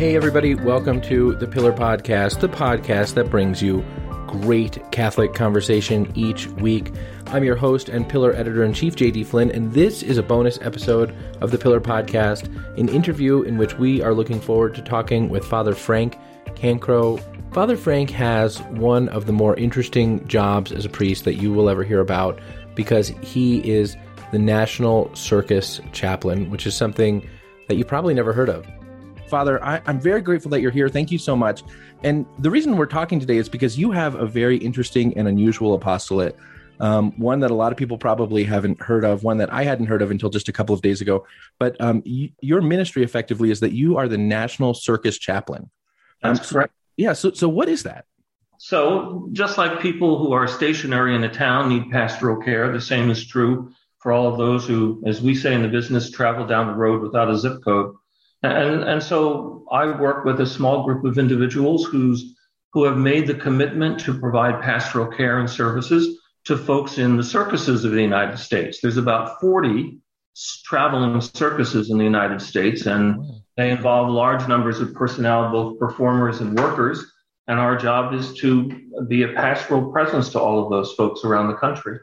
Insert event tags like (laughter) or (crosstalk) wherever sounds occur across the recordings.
Hey, everybody, welcome to the Pillar Podcast, the podcast that brings you great Catholic conversation each week. I'm your host and Pillar Editor in Chief, JD Flynn, and this is a bonus episode of the Pillar Podcast, an interview in which we are looking forward to talking with Father Frank Cancro. Father Frank has one of the more interesting jobs as a priest that you will ever hear about because he is the National Circus Chaplain, which is something that you probably never heard of. Father, I, am very grateful that you're here. Thank you so much. And the reason we're talking today is because you have a very interesting and unusual apostolate, um, one that a lot of people probably haven't heard of, one that I hadn't heard of until just a couple of days ago. But um, y- your ministry effectively is that you are the National Circus Chaplain. Um, That's correct. Yeah. So, so what is that? So, just like people who are stationary in a town need pastoral care, the same is true for all of those who, as we say in the business, travel down the road without a zip code. And, and so I work with a small group of individuals who's, who have made the commitment to provide pastoral care and services to folks in the circuses of the United States. There's about 40 traveling circuses in the United States, and they involve large numbers of personnel, both performers and workers. And our job is to be a pastoral presence to all of those folks around the country.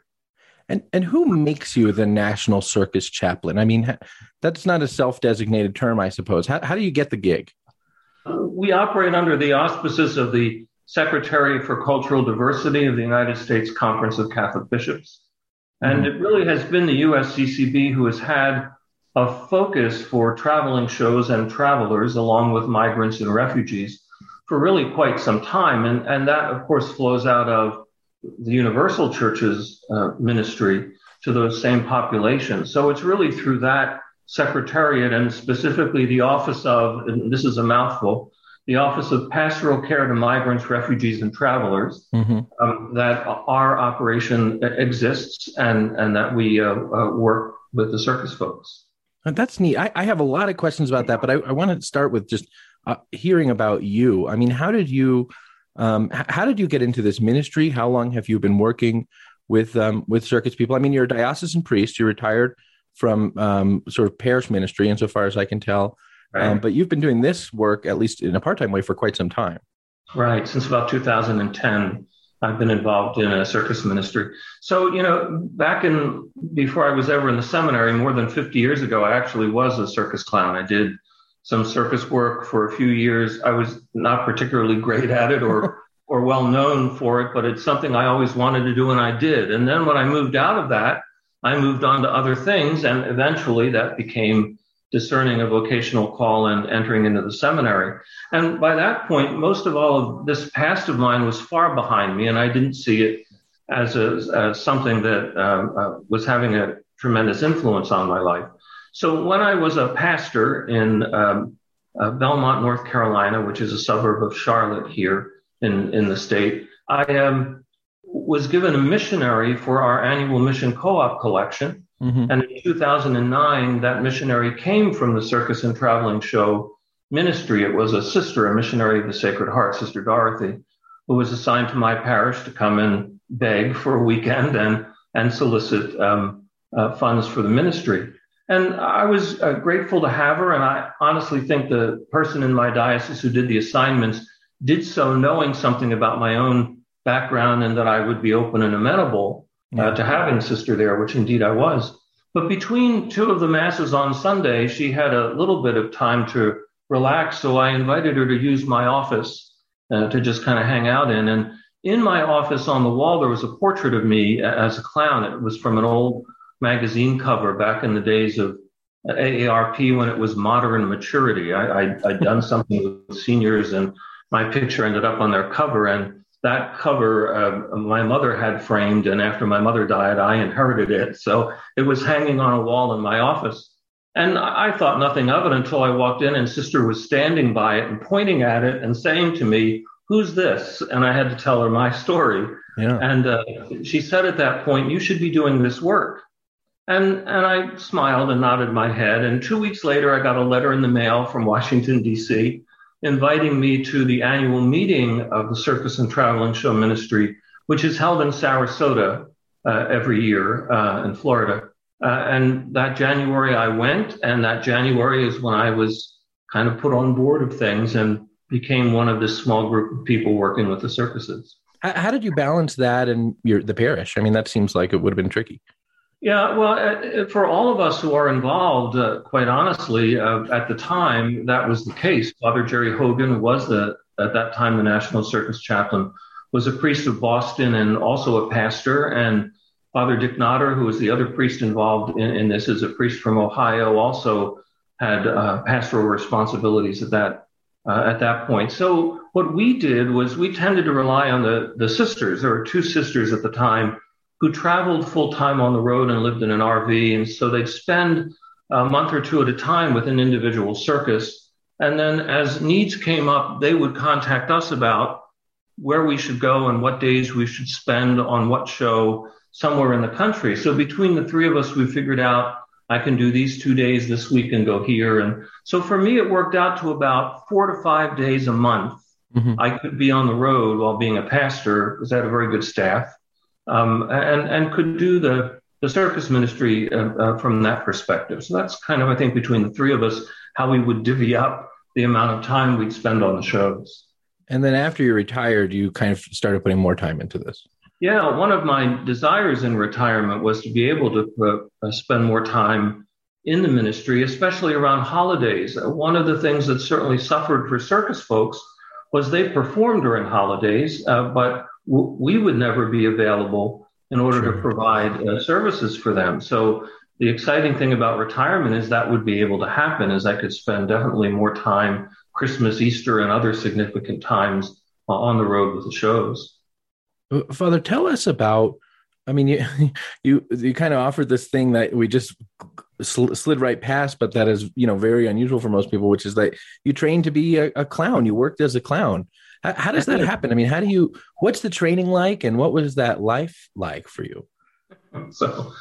And and who makes you the national circus chaplain? I mean, that's not a self-designated term, I suppose. How how do you get the gig? We operate under the auspices of the Secretary for Cultural Diversity of the United States Conference of Catholic Bishops. And mm-hmm. it really has been the USCCB who has had a focus for traveling shows and travelers, along with migrants and refugees, for really quite some time. And, and that, of course, flows out of the Universal Church's uh, ministry to those same populations. So it's really through that secretariat and specifically the office of, and this is a mouthful, the Office of Pastoral Care to Migrants, Refugees, and Travelers, mm-hmm. um, that our operation exists and, and that we uh, uh, work with the circus folks. That's neat. I, I, have a lot of questions about that, but I, I want to start with just uh, hearing about you. I mean, how did you um, how did you get into this ministry? How long have you been working with um, with circus people? I mean, you're a diocesan priest. You're retired from um, sort of parish ministry, insofar as I can tell. Right. Um, but you've been doing this work, at least in a part time way, for quite some time. Right. Since about 2010, I've been involved in a circus ministry. So, you know, back in before I was ever in the seminary, more than 50 years ago, I actually was a circus clown. I did some circus work for a few years. I was not particularly great at it or (laughs) or well known for it, but it's something I always wanted to do and I did. And then when I moved out of that, I moved on to other things and eventually that became discerning a vocational call and entering into the seminary. And by that point, most of all of this past of mine was far behind me and I didn't see it as, a, as something that uh, uh, was having a tremendous influence on my life. So when I was a pastor in um, uh, Belmont, North Carolina, which is a suburb of Charlotte here in, in the state, I um, was given a missionary for our annual mission co-op collection. Mm-hmm. And in 2009, that missionary came from the Circus and Traveling Show ministry. It was a sister, a missionary of the Sacred Heart, Sister Dorothy, who was assigned to my parish to come and beg for a weekend and, and solicit um, uh, funds for the ministry. And I was uh, grateful to have her. And I honestly think the person in my diocese who did the assignments did so knowing something about my own background and that I would be open and amenable uh, to having a sister there, which indeed I was. But between two of the masses on Sunday, she had a little bit of time to relax. So I invited her to use my office uh, to just kind of hang out in. And in my office on the wall, there was a portrait of me as a clown. It was from an old magazine cover back in the days of AARP when it was modern maturity. I, I, I'd done something with seniors and my picture ended up on their cover. And that cover uh, my mother had framed. And after my mother died, I inherited it. So it was hanging on a wall in my office. And I thought nothing of it until I walked in and sister was standing by it and pointing at it and saying to me, Who's this? And I had to tell her my story. Yeah. And uh, she said at that point, You should be doing this work. And, and I smiled and nodded my head. And two weeks later, I got a letter in the mail from Washington, D.C., inviting me to the annual meeting of the Circus and Traveling Show Ministry, which is held in Sarasota uh, every year uh, in Florida. Uh, and that January, I went, and that January is when I was kind of put on board of things and became one of this small group of people working with the circuses. How did you balance that and your the parish? I mean, that seems like it would have been tricky. Yeah, well, uh, for all of us who are involved, uh, quite honestly, uh, at the time that was the case. Father Jerry Hogan was the at that time the National Circus Chaplain, was a priest of Boston and also a pastor. And Father Dick Notter, who was the other priest involved in, in this, is a priest from Ohio, also had uh, pastoral responsibilities at that uh, at that point. So what we did was we tended to rely on the the sisters. There were two sisters at the time who traveled full time on the road and lived in an RV. And so they'd spend a month or two at a time with an individual circus. And then as needs came up, they would contact us about where we should go and what days we should spend on what show somewhere in the country. So between the three of us, we figured out I can do these two days this week and go here. And so for me, it worked out to about four to five days a month. Mm-hmm. I could be on the road while being a pastor because I had a very good staff um, and and could do the the circus ministry uh, uh, from that perspective. So that's kind of I think between the three of us how we would divvy up the amount of time we'd spend on the shows. And then after you retired, you kind of started putting more time into this. Yeah, one of my desires in retirement was to be able to uh, spend more time in the ministry, especially around holidays. One of the things that certainly suffered for circus folks was they performed during holidays, uh, but w- we would never be available in order sure. to provide uh, services for them. So the exciting thing about retirement is that would be able to happen as I could spend definitely more time Christmas, Easter, and other significant times on the road with the shows. Uh, Father, tell us about. I mean, (laughs) you you you kind of offered this thing that we just sl- slid right past, but that is you know very unusual for most people, which is that you trained to be a, a clown. You worked as a clown. How, how, does that happen? I mean, how do you? What's the training like, and what was that life like for you? So,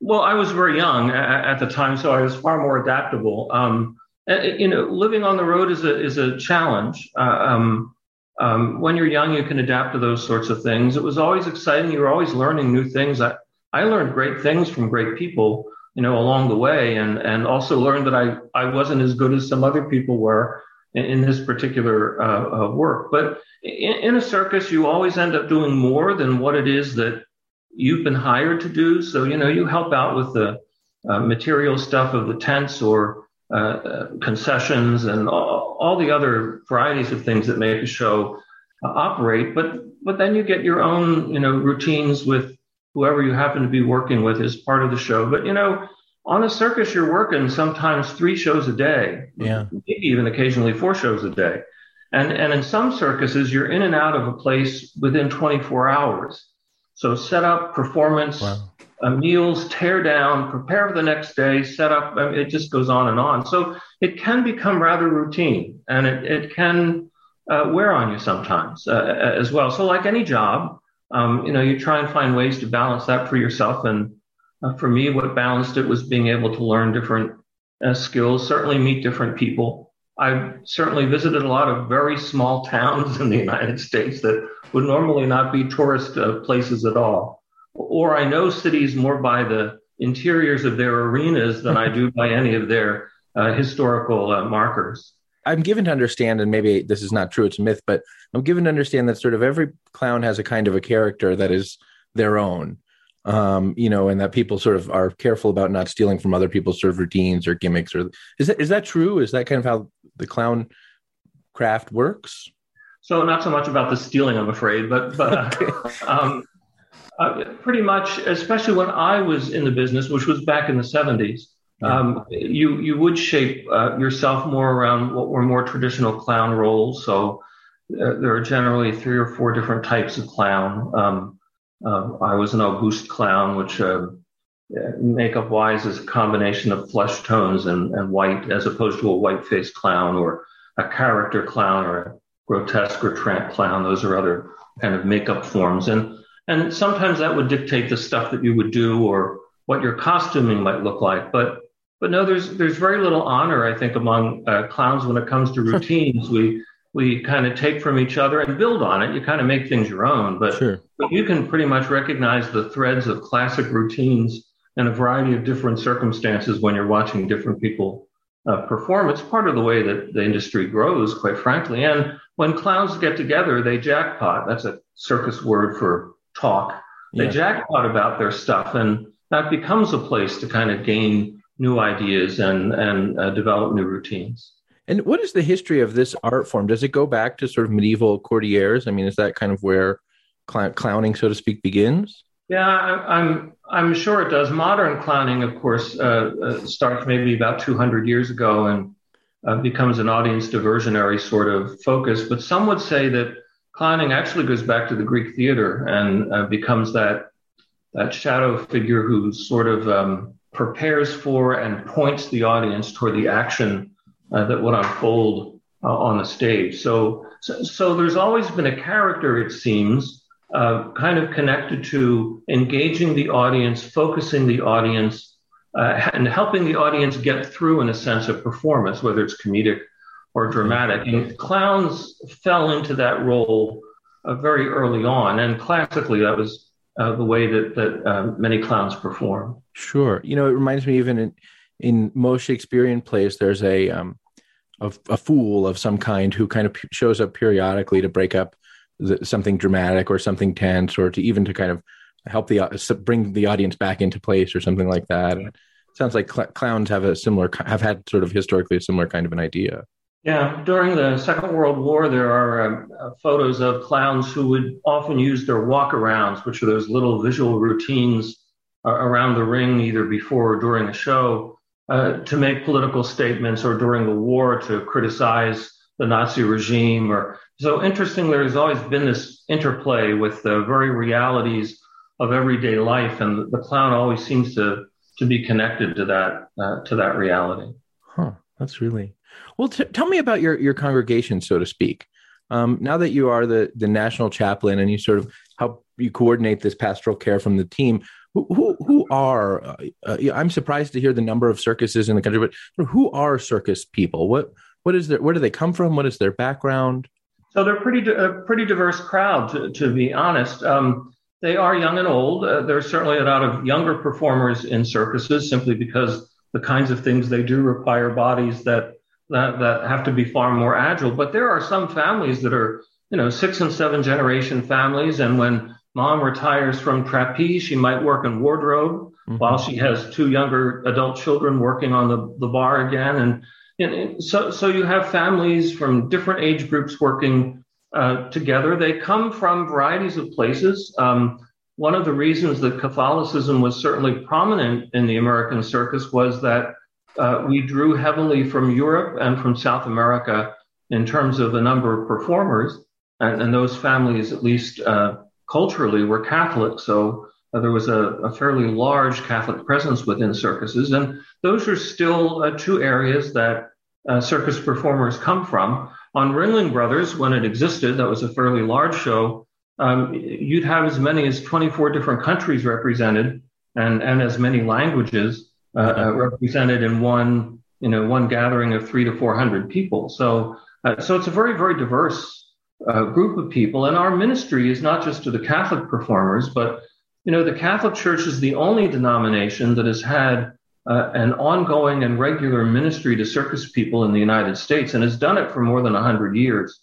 well, I was very young at, at the time, so I was far more adaptable. Um, you know, living on the road is a is a challenge. Uh, um, um, when you're young, you can adapt to those sorts of things. It was always exciting. You were always learning new things. I, I learned great things from great people, you know, along the way, and and also learned that I I wasn't as good as some other people were in, in this particular uh, uh, work. But in, in, a circus, you always end up doing more than what it is that you've been hired to do. So you know, you help out with the uh, material stuff of the tents or uh, uh, concessions and all, all, the other varieties of things that make a show uh, operate. But but then you get your own you know routines with whoever you happen to be working with as part of the show. But you know, on a circus, you're working sometimes three shows a day, yeah, maybe even occasionally four shows a day. And and in some circuses, you're in and out of a place within 24 hours. So set up, performance, wow uh, meals, tear down, prepare for the next day, set up. I mean, it just goes on and on. So it can become rather routine and it, it can uh, wear on you sometimes uh, as well. So like any job, um, you know, you try and find ways to balance that for yourself. And uh, for me, what balanced it was being able to learn different uh, skills, certainly meet different people. I've certainly visited a lot of very small towns in the United States that would normally not be tourist uh, places at all or I know cities more by the interiors of their arenas than I do (laughs) by any of their uh, historical uh, markers. I'm given to understand, and maybe this is not true, it's a myth, but I'm given to understand that sort of every clown has a kind of a character that is their own. Um, you know, and that people sort of are careful about not stealing from other people's sort of routines or gimmicks. Or is that is that true? Is that kind of how the clown craft works? So not so much about the stealing, I'm afraid, but but okay. (laughs) um, uh, pretty much, especially when I was in the business, which was back in the 70s. Um, you you would shape uh, yourself more around what were more traditional clown roles. So uh, there are generally three or four different types of clown. Um, uh, I was an Auguste clown, which uh, makeup wise is a combination of flesh tones and, and white, as opposed to a white faced clown or a character clown or a grotesque or tramp clown. Those are other kind of makeup forms. And and sometimes that would dictate the stuff that you would do or what your costuming might look like. But but no, there's there's very little honor, I think, among uh, clowns when it comes to (laughs) routines. we we kind of take from each other and build on it. You kind of make things your own, but, sure. but you can pretty much recognize the threads of classic routines in a variety of different circumstances when you're watching different people uh, perform. It's part of the way that the industry grows, quite frankly. And when clowns get together, they jackpot. That's a circus word for talk. They yeah. jackpot about their stuff, and that becomes a place to kind of gain new ideas and and uh, develop new routines. And what is the history of this art form? Does it go back to sort of medieval courtiers? I mean, is that kind of where cl- clowning, so to speak, begins? Yeah, I, am I'm sure it does. Modern clowning, of course, uh, uh, starts maybe about 200 years ago and uh, becomes an audience diversionary sort of focus. But some would say that clowning actually goes back to the Greek theater and uh, becomes that that shadow figure who sort of um, prepares for and points the audience toward the action uh, that would unfold uh, on the stage. So, so, so there's always been a character, it seems uh, kind of connected to engaging the audience, focusing the audience, uh, and helping the audience get through, in a sense, of performance, whether it's comedic or dramatic. And clowns fell into that role uh, very early on, and classically, that was uh, the way that that many clowns perform. Sure, you know, it reminds me even in in most Shakespearean plays, there's a um, a, a fool of some kind who kind of shows up periodically to break up something dramatic or something tense or to even to kind of help the uh, bring the audience back into place or something like that. And sounds like cl- clowns have a similar have had sort of historically a similar kind of an idea. Yeah. During the second world war there are um, uh, photos of clowns who would often use their walkarounds which are those little visual routines uh, around the ring either before or during a show uh, to make political statements or during the war to criticize the Nazi regime. Or so interesting. There's always been this interplay with the very realities of everyday life, and the clown always seems to to be connected to that uh, to that reality. Huh. That's really well. T- tell me about your your congregation, so to speak. Um, now that you are the the national chaplain and you sort of help you coordinate this pastoral care from the team, who who, are uh, uh, I'm surprised to hear the number of circuses in the country, but who are circus people? What what is their where do they come from? What is their background? So they're pretty a pretty diverse crowd, to, to be honest. Um, they are young and old. Uh, there's certainly a lot of younger performers in circuses, simply because the kinds of things they do require bodies that that, that have to be far more agile. But there are some families that are, you know, six and seven generation families, and when mom retires from trapeze, she might work in wardrobe mm-hmm. while she has two younger adult children working on the, the bar again. And and so, so you have families from different age groups working uh, together. They come from varieties of places. Um, one of the reasons that Catholicism was certainly prominent in the American circus was that uh, we drew heavily from Europe and from South America in terms of the number of performers, and, and those families, at least uh, culturally, were Catholic. So uh, there was a, a, fairly large Catholic presence within circuses, and those are still uh, two areas that uh, circus performers come from. On Ringling Brothers, when it existed, that was a fairly large show. Um, you'd have as many as 24 different countries represented, and and as many languages uh, uh, represented in one you know one gathering of three to 400 people. So so it's a very very diverse group of people, and our ministry is not just to the Catholic performers, but you know, the Catholic Church is the only denomination that has had uh, an ongoing and regular ministry to circus people in the United States and has done it for more than 100 years.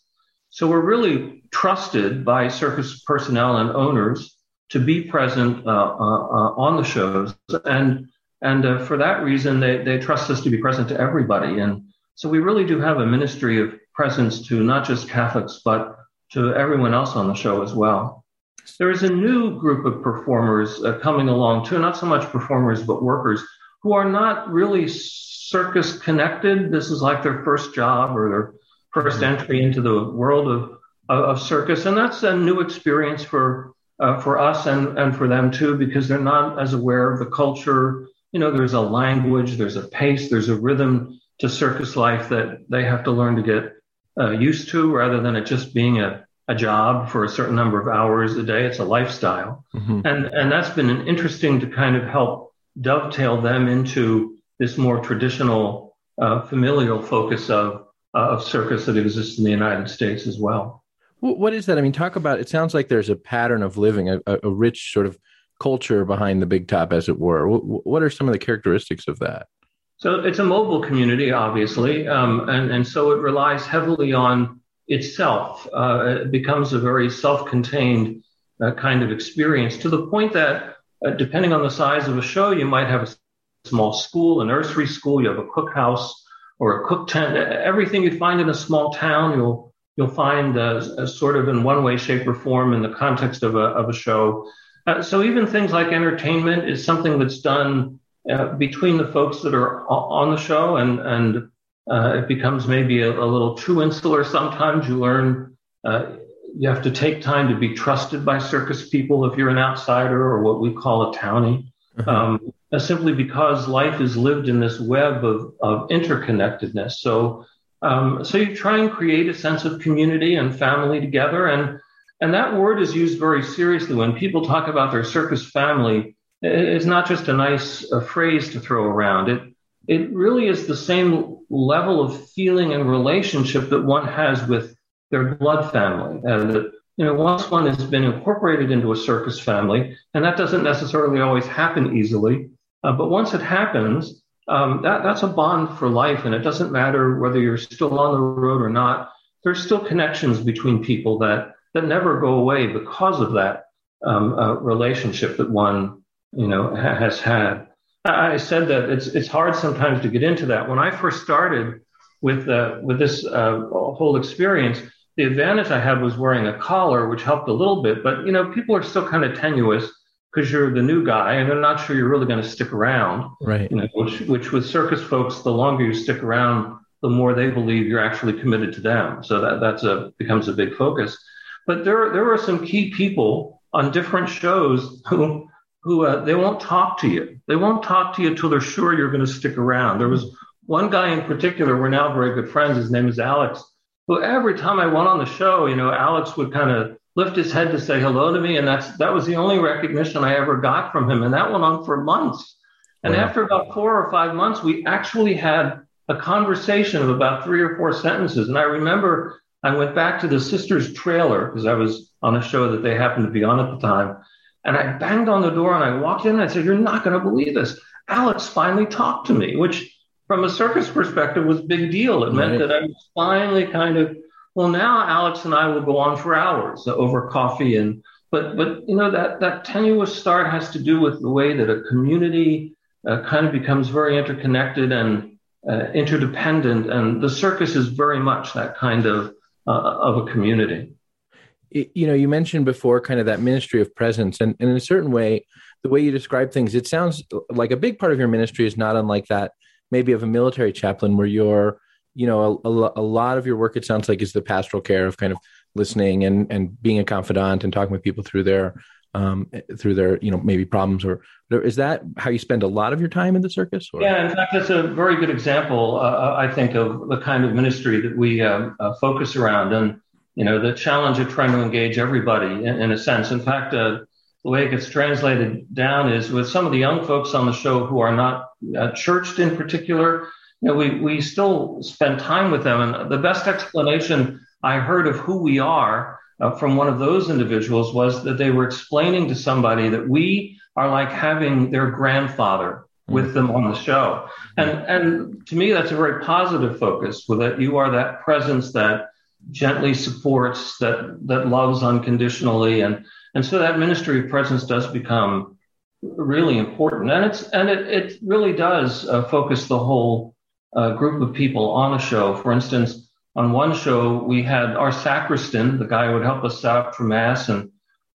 So we're really trusted by circus personnel and owners to be present uh, uh, uh on the shows. And, and uh, for that reason, they, they trust us to be present to everybody. And so we really do have a ministry of presence to not just Catholics, but to everyone else on the show as well. There is a new group of performers uh, coming along too, not so much performers, but workers who are not really circus connected. This is like their first job or their 1st mm-hmm. entry into the world of, of, circus. And that's a new experience for, uh, for us and, and for them too, because they're not as aware of the culture. You know, there's a language, there's a pace, there's a rhythm to circus life that they have to learn to get uh, used to rather than it just being a a job for a certain number of hours a day. It's a lifestyle. Mm-hmm. And, and that's been an interesting to kind of help dovetail them into this more traditional uh, familial focus of, uh, of circus that exists in the United States as well. What is that? I mean, talk about it. Sounds like there's a pattern of living, a, a rich sort of culture behind the big top, as it were. What are some of the characteristics of that? So it's a mobile community, obviously, um, and, and so it relies heavily on itself. Uh, it becomes a very self contained uh, kind of experience to the point that, uh, depending on the size of a show, you might have a small school, a nursery school, you have a cookhouse or a cook tent. Everything you'd find in a small town, you'll you'll find uh, sort of in one way, shape, or form in the context of a, of a show. Uh, so even things like entertainment is something that's done uh, between the folks that are on the show, and and uh, it becomes maybe a, a, little too insular. Sometimes you learn uh, you have to take time to be trusted by circus people if you're an outsider or what we call a townie. Uh-huh. Um, uh, simply because life is lived in this web of, of interconnectedness. So, um, so you try and create a sense of community and family together, and and that word is used very seriously when people talk about their circus family it's not just a nice phrase to throw around. It it really is the same level of feeling and relationship that one has with their blood family. And that you know, once one has been incorporated into a circus family, and that doesn't necessarily always happen easily, uh, but once it happens, um, that that's a bond for life, and it doesn't matter whether you're still on the road or not. There's still connections between people that that never go away because of that um, uh, relationship that one you know, has had. I said that it's it's hard sometimes to get into that. When I first started with uh, with this uh, whole experience, the advantage I had was wearing a collar, which helped a little bit. But you know, people are still kind of tenuous because you're the new guy, and they're not sure you're really going to stick around. Right. You know, which which with circus folks, the longer you stick around, the more they believe you're actually committed to them. So that that's a becomes a big focus. But there there are some key people on different shows who who uh, they won't talk to you. They won't talk to you until they're sure you're going to stick around. There was one guy in particular, we're now very good friends. His name is Alex. Who every time I went on the show, you know, Alex would kind of lift his head to say hello to me, and that's that was the only recognition I ever got from him, and that went on for months. And wow. after about four or five months, we actually had a conversation of about three or four sentences. And I remember I went back to the sisters' trailer because I was on a show that they happened to be on at the time. And I banged on the door and I walked in and I said, You're not going to believe this. Alex finally talked to me, which from a circus perspective was a big deal. It right. meant that I was finally kind of, well, now Alex and I will go on for hours over coffee and but but you know that that tenuous start has to do with the way that a community uh, kind of becomes very interconnected and uh, interdependent, and the circus is very much that kind of uh, of a community you know, you mentioned before kind of that ministry of presence, and, and in a certain way, the way you describe things, it sounds like a big part of your ministry is not unlike that maybe of a military chaplain where you're, you know, a, a, a lot of your work, it sounds like, is the pastoral care of kind of listening and, and being a confidant and talking with people through their um, through their you know maybe problems or is that how you spend a lot of your time in the circus or? yeah in fact that's a very good example uh, i think of the kind of ministry that we um, uh, focus around and you know, the challenge of trying to engage everybody in, in a sense. In fact, uh, the way it gets translated down is with some of the young folks on the show who are not uh, churched in particular, you know, we, we still spend time with them. And the best explanation I heard of who we are uh, from one of those individuals was that they were explaining to somebody that we are like having their grandfather with them on the show. And, and to me, that's a very positive focus with that you are that presence that gently supports, that that loves unconditionally, and and so that ministry of presence does become really important, and it's and it it really does uh, focus the whole uh, group of people on a show. For instance, on one show we had our sacristan, the guy who would help us set up for mass and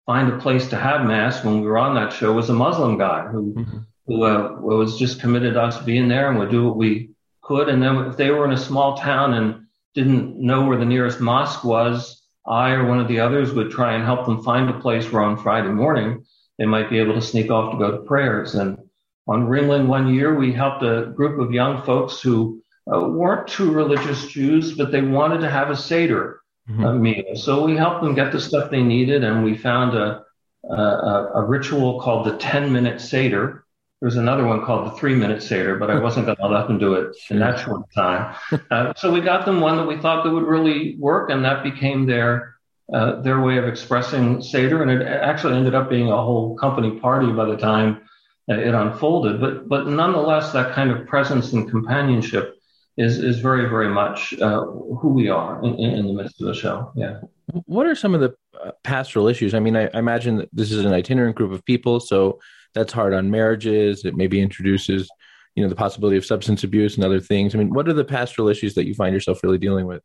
find a place to have mass when we were on that show, was a Muslim guy who. Mm-hmm. Who uh, was just committed to us being there and would do what we could. And then if they were in a small town and didn't know where the nearest mosque was, I or one of the others would try and help them find a place where on Friday morning they might be able to sneak off to go to prayers. And on Ringling one year, we helped a group of young folks who uh, weren't true religious Jews, but they wanted to have a Seder mm-hmm. uh, meal. So we helped them get the stuff they needed, and we found a, a, a ritual called the 10 minute Seder, there's another one called the three minute Seder, but I (laughs) wasn't going to let them do it in that short time. Uh, so we got them one that we thought that would really work, and that became their uh, their way of expressing Seder. And it actually ended up being a whole company party by the time it unfolded. But but nonetheless, that kind of presence and companionship is is very very much uh, who we are in, in, the midst of the show. Yeah. What are some of the uh, pastoral issues? I mean, I, I imagine that this is an itinerant group of people, so that's hard on marriages. It maybe introduces, you know, the possibility of substance abuse and other things. I mean, what are the pastoral issues that you find yourself really dealing with?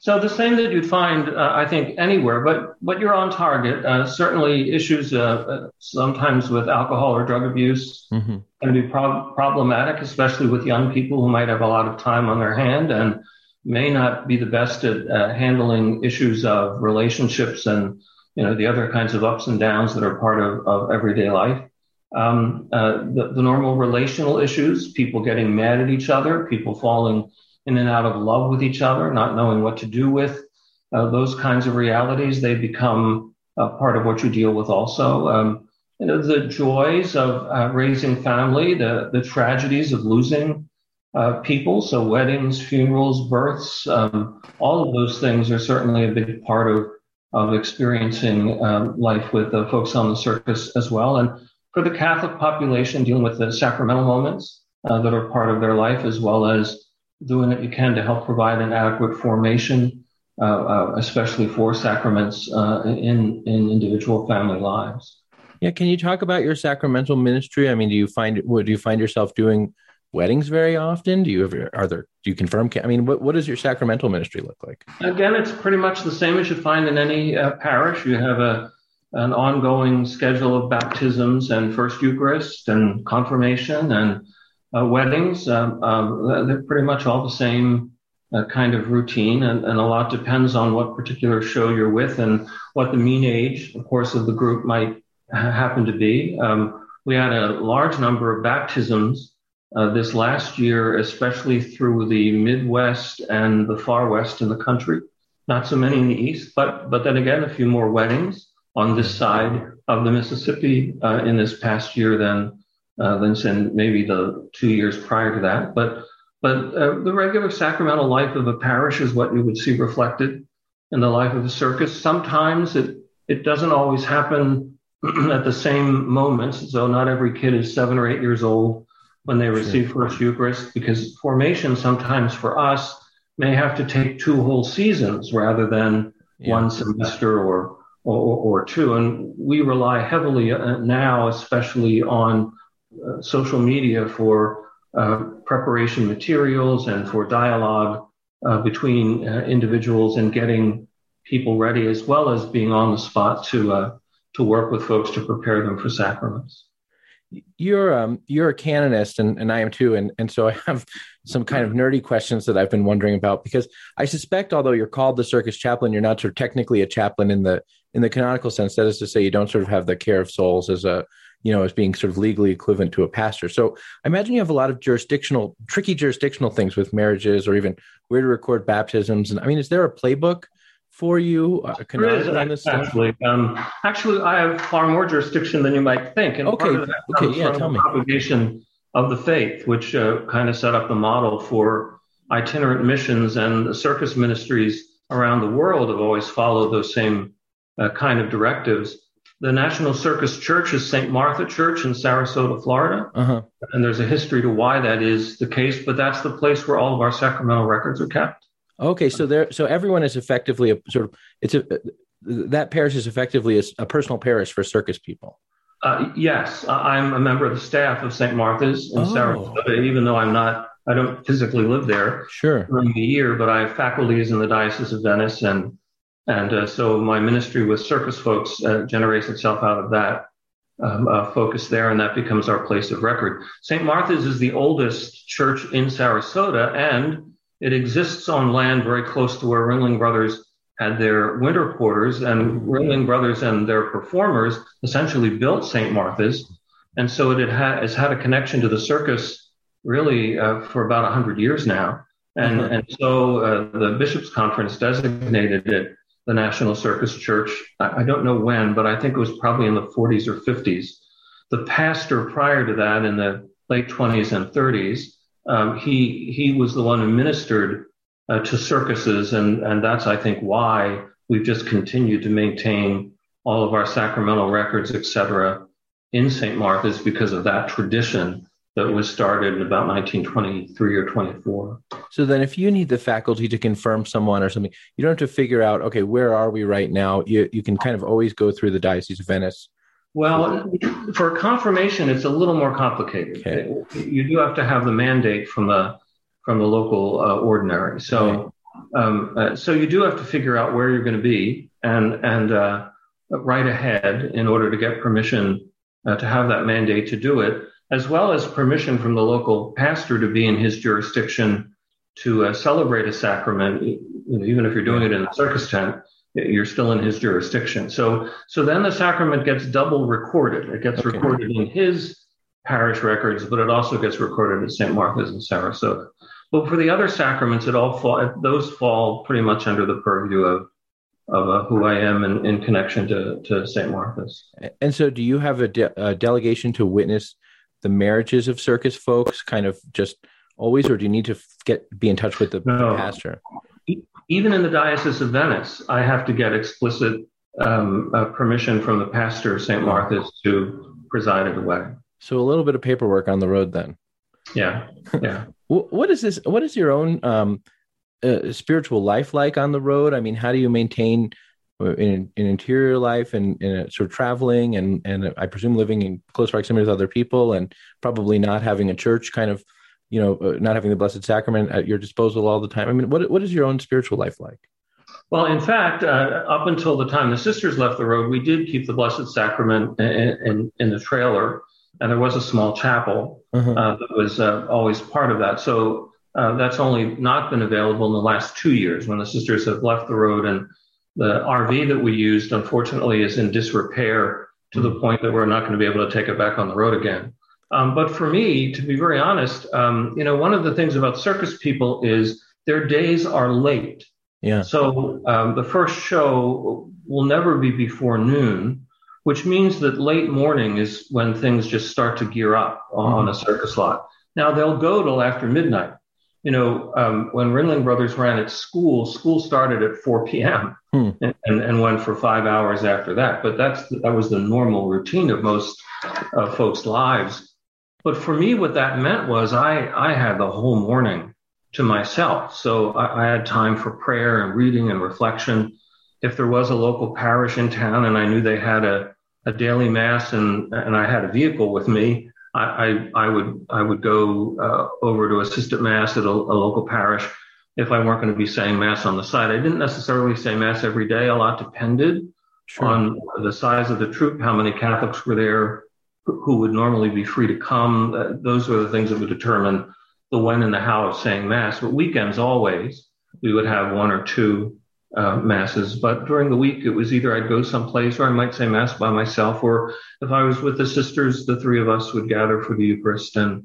So the same that you'd find, uh, I think, anywhere, but but you're on target. Uh, certainly, issues uh, uh sometimes with alcohol or drug abuse mm-hmm. can be pro- problematic, especially with young people who might have a lot of time on their hand and may not be the best at uh, handling issues of relationships and you know the other kinds of ups and downs that are part of, of everyday life. Um, uh, the, the normal relational issues, people getting mad at each other, people falling in and out of love with each other, not knowing what to do with uh, those kinds of realities. They become part of what you deal with also. Um, you know, the joys of uh, raising family, the, the tragedies of losing uh, people. So weddings, funerals, births, um, all of those things are certainly a big part of, of experiencing um, life with uh, folks on the circus as well. And for the Catholic population, dealing with the sacramental moments uh, that are part of their life, as well as doing what you can to help provide an adequate formation, uh, uh, especially for sacraments uh, in in individual family lives. Yeah, can you talk about your sacramental ministry? I mean, do you find do you find yourself doing weddings very often? Do you ever are there do you confirm? I mean, what what does your sacramental ministry look like? Again, it's pretty much the same as you find in any uh, parish. You have a an ongoing schedule of baptisms and first Eucharist and confirmation and uh, weddings, um, um, they're pretty much all the same uh, kind of routine, and, and, a lot depends on what particular show you're with and what the mean age, of course, of the group might ha- happen to be. Um, we had a large number of baptisms uh, this last year, especially through the Midwest and the far west in the country. Not so many in the east, but but then again, a few more weddings on this side of the Mississippi uh, in this past year than uh, than maybe the two years prior to that. But but uh, the regular sacramental life of a parish is what you would see reflected in the life of a circus. Sometimes it it doesn't always happen (clears throat) at the same moments. So not every kid is seven or eight years old when they receive sure. First Eucharist, because formation sometimes for us may have to take two whole seasons rather than yeah. one semester or, or, or two. And we rely heavily uh, now, especially on uh, social media for uh, preparation materials and for dialogue uh, between uh, individuals and getting people ready, as well as being on the spot to uh, to work with folks to prepare them for sacraments. You're um, you're a canonist, and, and I am too, and and so I have some kind of nerdy questions that I've been wondering about because I suspect, although you're called the circus chaplain, you're not sort of technically a chaplain in the in the canonical sense. That is to say, you don't sort of have the care of souls as a you know, as being sort of legally equivalent to a pastor. So I imagine you have a lot of jurisdictional, tricky jurisdictional things with marriages or even where to record baptisms. And I mean, is there a playbook for you? Uh, there is, on this actually. Um, actually, I have far more jurisdiction than you might think. And okay, okay, yeah, tell me. Propagation of the faith, which uh, kind of set up the model for itinerant missions and the circus ministries around the world have always followed those same uh, kind of directives the National Circus Church is St. Martha Church in Sarasota, Florida. Uh-huh. And there's a history to why that is the case, but that's the place where all of our sacramental records are kept. Okay, so there, so everyone is effectively a sort of it's a that parish is effectively a, a personal parish for circus people. Uh, yes, I'm a member of the staff of St. Martha's in oh. Sarasota, even though I'm not, I don't physically live there sure. during the year, but I have faculties in the Diocese of Venice and and uh, so my ministry with circus folks uh, generates itself out of that um, uh, focus there, and that becomes our place of record. St. Martha's is the oldest church in Sarasota, and it exists on land very close to where Ringling Brothers had their winter quarters, and Ringling Brothers and their performers essentially built St. Martha's, and so it ha- has had a connection to the circus really uh, for about 100 years now. And, mm-hmm. and so uh, the Bishops' Conference designated it the National Circus Church. I, don't know when, but I think it was probably in the 40s or 50s. The pastor prior to that, in the late 20s and 30s, um, he he was the one who ministered uh, to circuses, and and that's I think why we've just continued to maintain all of our sacramental records, et cetera, in St. Martha's because of that tradition that was started in about 1923 or 24. So then, if you need the faculty to confirm someone or something, you don't have to figure out, okay, where are we right now? You, you can kind of always go through the Diocese of Venice. Well, for confirmation, it's a little more complicated. Okay. You do have to have the mandate from the from the local uh, ordinary. So, um, uh, so you do have to figure out where you're going to be and and uh, write ahead in order to get permission uh, to have that mandate to do it as well as permission from the local pastor to be in his jurisdiction to uh, celebrate a sacrament, you know, even if you're doing it in a circus tent, you're still in his jurisdiction. So, so then the sacrament gets double recorded. It gets okay. recorded in his parish records, but it also gets recorded at St. Martha's in Sarasota. But for the other sacraments, it all fall, those fall pretty much under the purview of of uh, who I am in, in connection to, to St. Martha's. And so, do you have a, de- a delegation to witness the marriages of circus folks kind of just always, or do you need to get be in touch with the no. pastor? Even in the Diocese of Venice, I have to get explicit um, uh, permission from the pastor of St. Martha's to preside at the wedding. So a little bit of paperwork on the road then. Yeah, yeah. (laughs) what is this? What is your own um, uh, spiritual life like on the road? I mean, how do you maintain in, in interior life and, and sort of traveling and and I presume living in close proximity with other people and probably not having a church kind of you know uh, not having the blessed sacrament at your disposal all the time. I mean, what what is your own spiritual life like? Well, in fact, uh, up until the time the sisters left the road, we did keep the Blessed Sacrament in, in, in the trailer, and there was a small chapel uh-huh. uh, that was uh, always part of that. So uh, that's only not been available in the last two years when the sisters have left the road and the RV that we used, unfortunately, is in disrepair to the point that we're not going to be able to take it back on the road again. Um, but for me, to be very honest, um, you know, one of the things about circus people is their days are late. Yeah. So um, the first show will never be before noon, which means that late morning is when things just start to gear up on mm-hmm. a circus lot. Now they'll go till after midnight you know, um, when Ringling Brothers ran at school, school started at 4 p.m. Hmm. And, and, went for five hours after that. But that's that was the normal routine of most uh, folks' lives. But for me, what that meant was I I had the whole morning to myself, so I, I had time for prayer and reading and reflection. If there was a local parish in town and I knew they had a a daily mass and and I had a vehicle with me, I, I, would I would go uh, over to assistant mass at a, a, local parish if I weren't going to be saying mass on the side. I didn't necessarily say mass every day. A lot depended sure. on the size of the troupe, how many Catholics were there, who would normally be free to come. Uh, those were the things that would determine the when and the how of saying mass. But weekends always we would have one or two uh, masses. But during the week, it was either I'd go someplace or I might say mass by myself, or if I was with the sisters, the three of us would gather for the Eucharist. And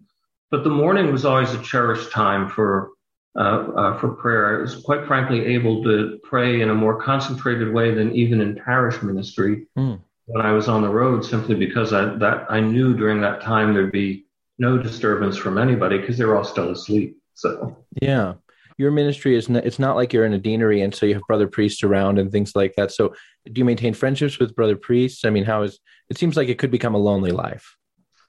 but the morning was always a cherished time for uh, uh, for prayer. I was quite frankly able to pray in a more concentrated way than even in parish ministry mm. when I was on the road, simply because I that I knew during that time there'd be no disturbance from anybody because they were all still asleep. So yeah your ministry is not, it's not like you're in a deanery and so you have brother priests around and things like that. So do you maintain friendships with brother priests? I mean, how is it seems like it could become a lonely life.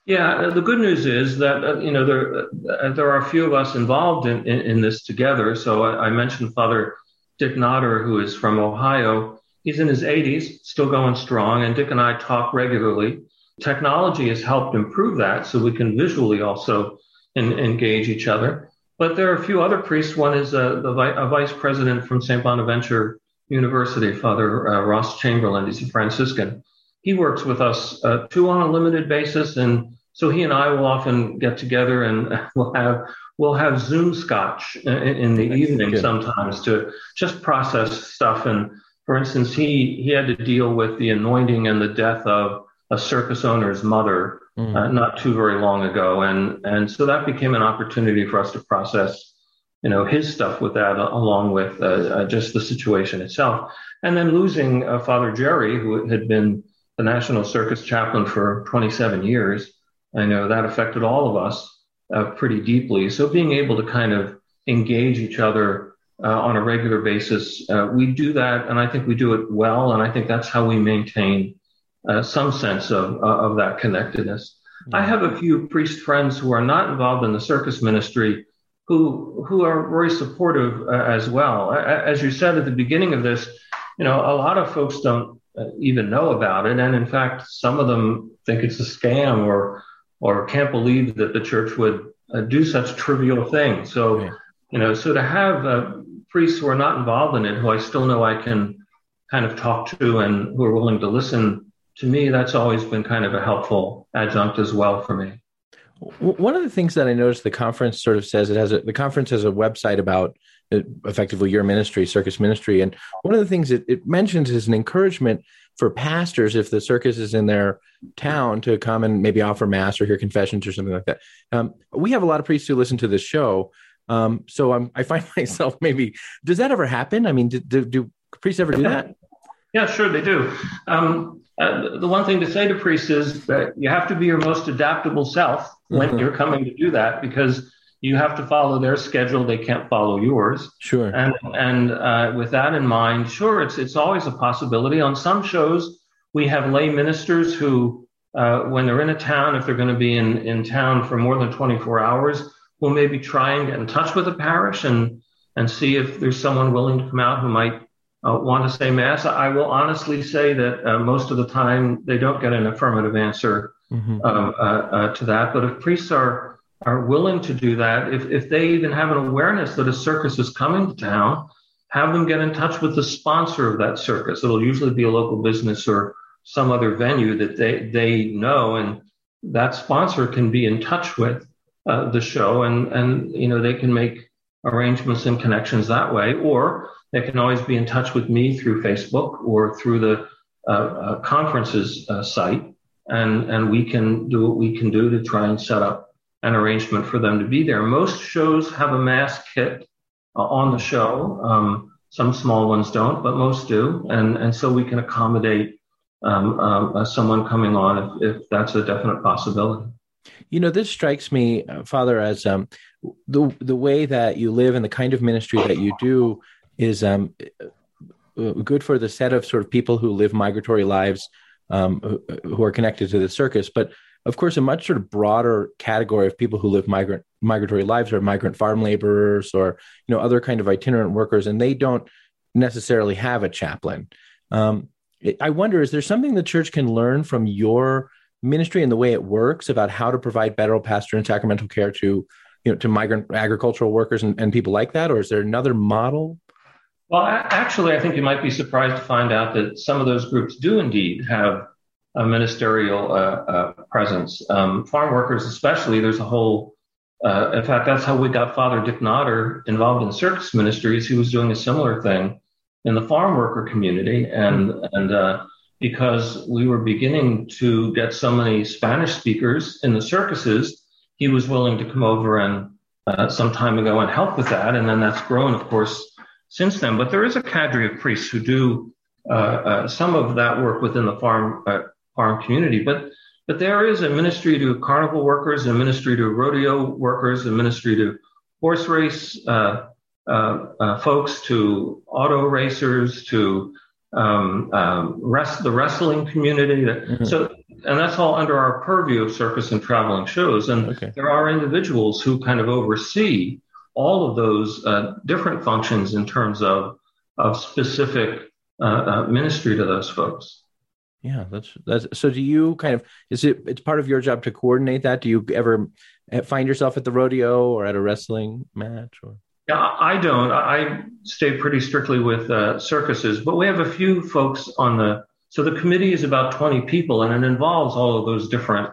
Yeah, uh, the good news is that uh, you know there uh, there are a few of us involved in, in, in this together. So I, I, mentioned Father Dick Notter, who is from Ohio. He's in his 80s, still going strong, and Dick and I talk regularly. Technology has helped improve that, so we can visually also in, engage each other. But there are a few other priests. One is uh, the a vice president from St. Bonaventure University, Father uh, Ross Chamberlain. He's a Franciscan. He works with us uh, too on a limited basis, and so he and I will often get together and (laughs) we'll have we'll have Zoom scotch in, in the That's evening good. sometimes to just process stuff. And for instance, he he had to deal with the anointing and the death of a circus owner's mother mm. uh, not too very long ago, and and so that became an opportunity for us to process, you know, his stuff with that, along with uh, uh, just the situation itself, and then losing uh, Father Jerry, who had been the National Circus Chaplain for 27 years. I know that affected all of us uh, pretty deeply. So being able to kind of engage each other uh, on a regular basis, we do that, and I think we do it well, and I think that's how we maintain uh, some sense of uh, of that connectedness. Mm-hmm. I have a few priest friends who are not involved in the circus ministry who who are very supportive uh, as well. As you said at the beginning of this, you know, a lot of folks don't uh, even know about it, and in fact, some of them think it's a scam or or can't believe that the church would uh, do such trivial things. So, you know, so to have uh, priests who are not involved in it, who I still know I can kind of talk to and who are willing to listen to me, that's always been kind of a helpful adjunct as well for me. One of the things that I noticed the conference sort of says it has a, the conference has a website about uh, effectively your ministry, circus ministry, and one of the things it, it mentions is an encouragement for pastors if the circus is in their town to come and maybe offer mass or hear confessions or something like that. Um, we have a lot of priests who listen to this show, um, so I'm, I find (laughs) myself maybe does that ever happen? I mean, do, do, do priests ever do that? Yeah, sure they do. Um, uh, the one thing to say to priests is that you have to be your most adaptable self when mm-hmm. you're coming to do that because you have to follow their schedule. They can't follow yours. Sure. And and uh, with that in mind, sure, it's it's always a possibility. On some shows, we have lay ministers who, uh, when they're in a town, if they're going to be in in town for more than 24 hours, will maybe try and get in touch with the parish and and see if there's someone willing to come out who might uh, want to say mass. I will honestly say that uh, most of the time they don't get an affirmative answer mm-hmm. um, uh, uh, to that. But if priests are are willing to do that, if if they even have an awareness that a circus is coming to town, have them get in touch with the sponsor of that circus. It'll usually be a local business or some other venue that they they know, and that sponsor can be in touch with uh, the show, and and you know they can make arrangements and connections that way, or they can always be in touch with me through Facebook or through the uh, uh, conferences uh, site, and and we can do what we can do to try and set up an arrangement for them to be there. Most shows have a mass kit uh, on the show. Um, some small ones don't, but most do, and and so we can accommodate um, um, uh, someone coming on if, if that's a definite possibility. You know, this strikes me, uh, Father, as um, the the way that you live and the kind of ministry that you do is um, uh, good for the set of sort of people who live migratory lives um, who are connected to the circus. But of course, a much sort of broader category of people who live migrant migratory lives are migrant farm laborers or you know other kind of itinerant workers, and they don't necessarily have a chaplain. Um, I wonder, is there something the church can learn from your ministry and the way it works about how to provide better pastor and sacramental care to you know to migrant agricultural workers and, and people like that, or is there another model? Well, actually, I think you might be surprised to find out that some of those groups do indeed have a ministerial uh, uh, presence. Um, farm workers, especially, there's a whole. Uh, in fact, that's how we got Father Dick Nodder involved in circus ministries. He was doing a similar thing in the farm worker community, and and uh, because we were beginning to get so many Spanish speakers in the circuses, he was willing to come over and uh, some time ago and help with that, and then that's grown, of course since then. But there is a cadre of priests who do uh, uh, some of that work within the farm uh, farm community. But but there is a ministry to carnival workers, a ministry to rodeo workers, a ministry to horse race uh, uh, uh, folks, to auto racers, to um, um, rest, the wrestling community. Mm-hmm. So, and that's all under our purview of circus and traveling shows. And okay. there are individuals who kind of oversee all of those uh, different functions in terms of of specific uh, uh, ministry to those folks. Yeah, that's that's. So, do you kind of is it? It's part of your job to coordinate that. Do you ever find yourself at the rodeo or at a wrestling match? Or yeah, I don't. I stay pretty strictly with uh, circuses, but we have a few folks on the. So the committee is about 20 people, and it involves all of those different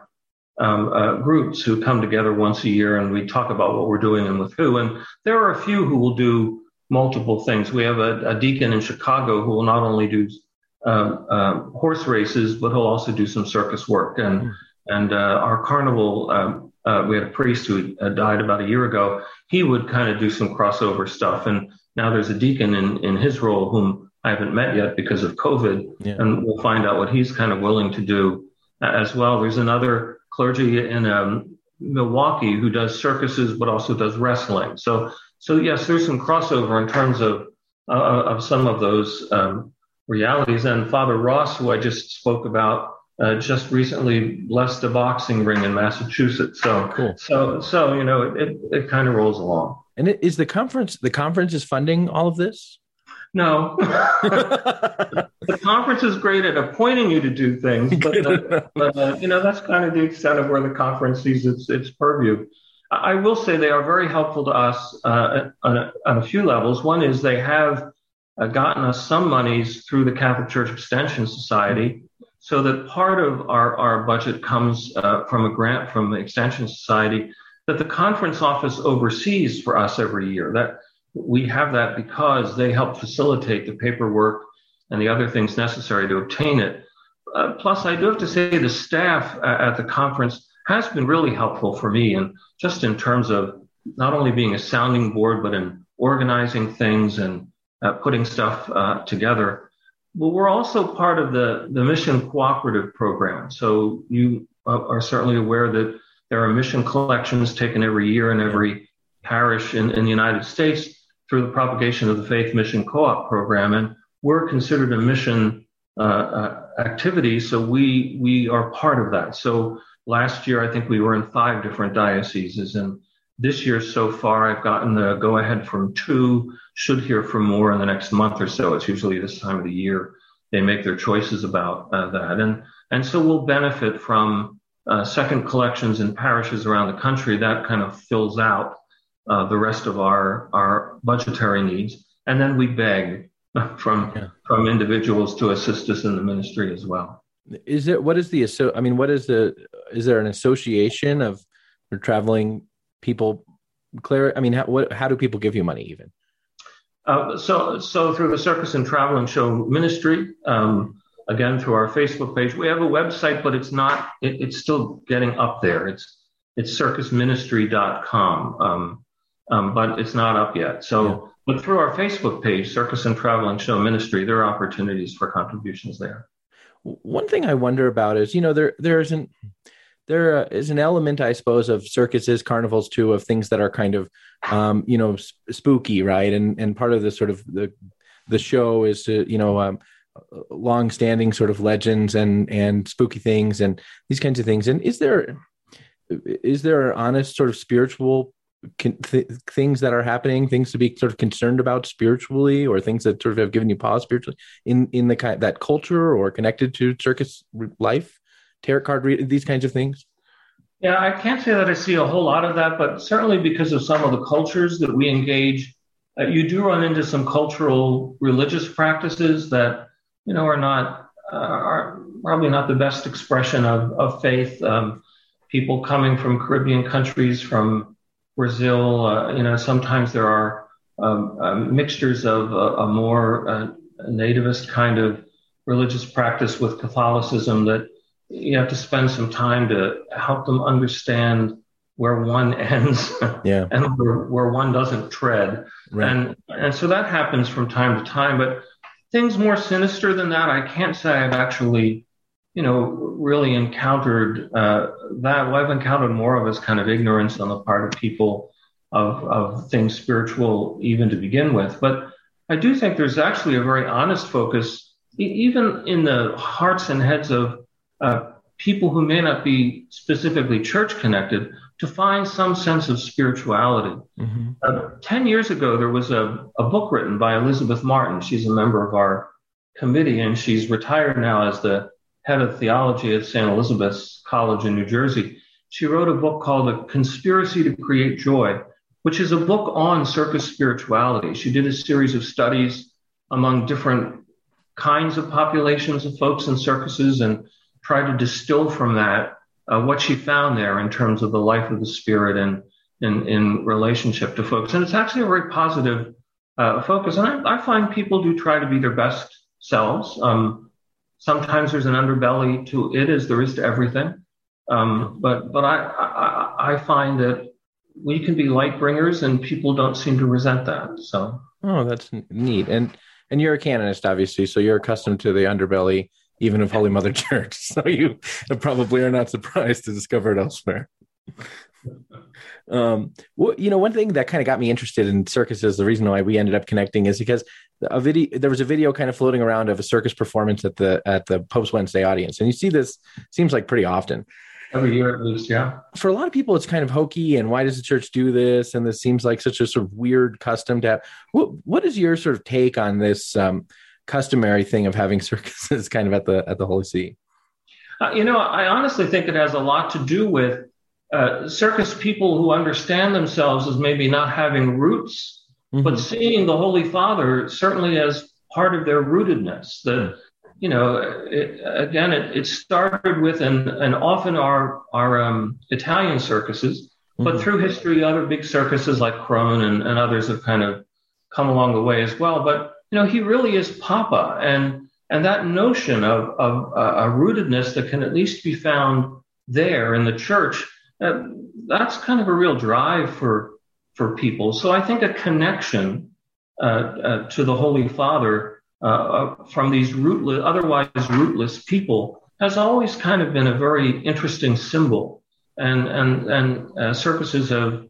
um, uh, groups who come together once a year and we talk about what we're doing and with who. And there are a few who will do multiple things. We have a, a deacon in Chicago who will not only do um, uh, horse races, but he'll also do some circus work. And mm. and uh, our carnival, um, uh, we had a priest who uh, died about a year ago. He would kind of do some crossover stuff. And now there's a deacon in in his role whom I haven't met yet because of COVID, yeah. and we'll find out what he's kind of willing to do as well. There's another clergy in um, Milwaukee who does circuses but also does wrestling. So so yes, there's some crossover in terms of uh, of some of those um, realities. And Father Ross, who I just spoke about uh, just recently blessed a boxing ring in Massachusetts. So, cool. so, so you know, it, it, it kind of rolls along. And is the conference the conference is funding all of this? No, (laughs) the conference is great at appointing you to do things, but, uh, (laughs) but uh, you know that's kind of the extent of where the conference sees its its purview. I will say they are very helpful to us uh, on, a, on, a, few levels. One is they have uh, gotten us some monies through the Catholic Church Extension Society, so that part of our, our budget comes uh, from a grant from the Extension Society that the conference office oversees for us every year. That we have that because they help facilitate the paperwork and the other things necessary to obtain it. Uh, plus, I do have to say the staff at the conference has been really helpful for me, and just in terms of not only being a sounding board, but in organizing things and uh, putting stuff uh, together. But we're also part of the, the mission cooperative program. So you uh, are certainly aware that there are mission collections taken every year in every parish in, in the United States through the propagation of the Faith Mission Co-op program, and we're considered a mission uh, uh, activity, so we we are part of that. So last year, I think we were in five different dioceses, and this year so far, I've gotten the go ahead from two. Should hear from more in the next month or so. It's usually this time of the year they make their choices about uh, that, and and so we'll benefit from uh, second collections in parishes around the country. That kind of fills out uh, the rest of our our budgetary needs, and then we beg (laughs) from yeah. from individuals to assist us in the ministry as well. Is it what is the so? I mean, what is the? Is there an association of traveling people? Claire, I mean, how, what, how do people give you money even? Uh, so, so through the Circus and Travel and Show Ministry, um, again through our Facebook page, we have a website, but it's not. It, it's still getting up there. It's it's circusministry.com. Um, um, but it's not up yet. So, yeah. but through our Facebook page, Circus and Travel and Show Ministry, there are opportunities for contributions there. One thing I wonder about is, you know, there there isn't there is an element, I suppose, of circuses, carnivals too, of things that are kind of, um, you know, sp- spooky, right? And and part of the sort of the the show is to, you know, um, long-standing sort of legends and and spooky things and these kinds of things. And is there is there an honest sort of spiritual th- things that are happening, things to be sort of concerned about spiritually, or things that sort of have given you pause spiritually in in the kind that culture or connected to circus life, tarot card these kinds of things. Yeah, I can't say that I see a whole lot of that, but certainly because of some of the cultures that we engage, uh, you do run into some cultural religious practices that you know are not uh, are probably not the best expression of of faith. Um, people coming from Caribbean countries, from Brazil, uh, you know, sometimes there are um, uh, mixtures of a, a more uh, nativist kind of religious practice with Catholicism that you have to spend some time to help them understand where one (laughs) ends yeah. and where, where, one doesn't tread. Right. And, and so that happens from time to time. But things more sinister than that, I can't say I've actually you know, really encountered uh, that. What I've encountered more of is kind of ignorance on the part of people of, of things spiritual, even to begin with. But I do think there's actually a very honest focus, even in the hearts and heads of uh, people who may not be specifically church connected, to find some sense of spirituality. Mm-hmm. Uh, Ten years ago, there was a, a book written by Elizabeth Martin. She's a member of our committee, and she's retired now as the head of theology at St. Elizabeth's College in New Jersey. She wrote a book called A Conspiracy to Create Joy, which is a book on circus spirituality. She did a series of studies among different kinds of populations of folks in circuses and tried to distill from that uh, what she found there in terms of the life of the spirit and in, in relationship to folks. And it's actually a very positive uh, focus. And I, I, find people do try to be their best selves. Um, Sometimes there's an underbelly to it, as there is to everything. Um, but but I, I, I find that we can be light bringers, and people don't seem to resent that. So oh, that's neat. And and you're a canonist, obviously, so you're accustomed to the underbelly, even of Holy Mother (laughs) Church. So you probably are not surprised to discover it elsewhere. um, well, you know, one thing that kind of got me interested in circuses, the reason why we ended up connecting is because a video there was a video kind of floating around of a circus performance at the at the Pope's Wednesday audience, and you see this seems like pretty often. Every year at least, yeah. For a lot of people, it's kind of hokey, and why does the church do this? And this seems like such a sort of weird custom to have. What What is your sort of take on this um, customary thing of having (laughs) circuses kind of at the at the Holy See? Uh, you know, I honestly think it has a lot to do with uh, circus people who understand themselves as maybe not having roots, mm-hmm. but seeing the Holy Father certainly as part of their rootedness. The you know, it, again, it, it, started with, and, and often our, our um, Italian circuses, but mm-hmm. through history, other big circuses like Krone and, and others have kind of come along the way as well. But, you know, he really is Papa. And, and that notion of, of uh, a rootedness that can at least be found there in the church, uh, that's kind of a real drive for, for people. So I think a connection uh, uh to the Holy Father uh, uh, from these rootless, otherwise rootless people has always kind of been a very interesting symbol. And, and, and uh, circuses have,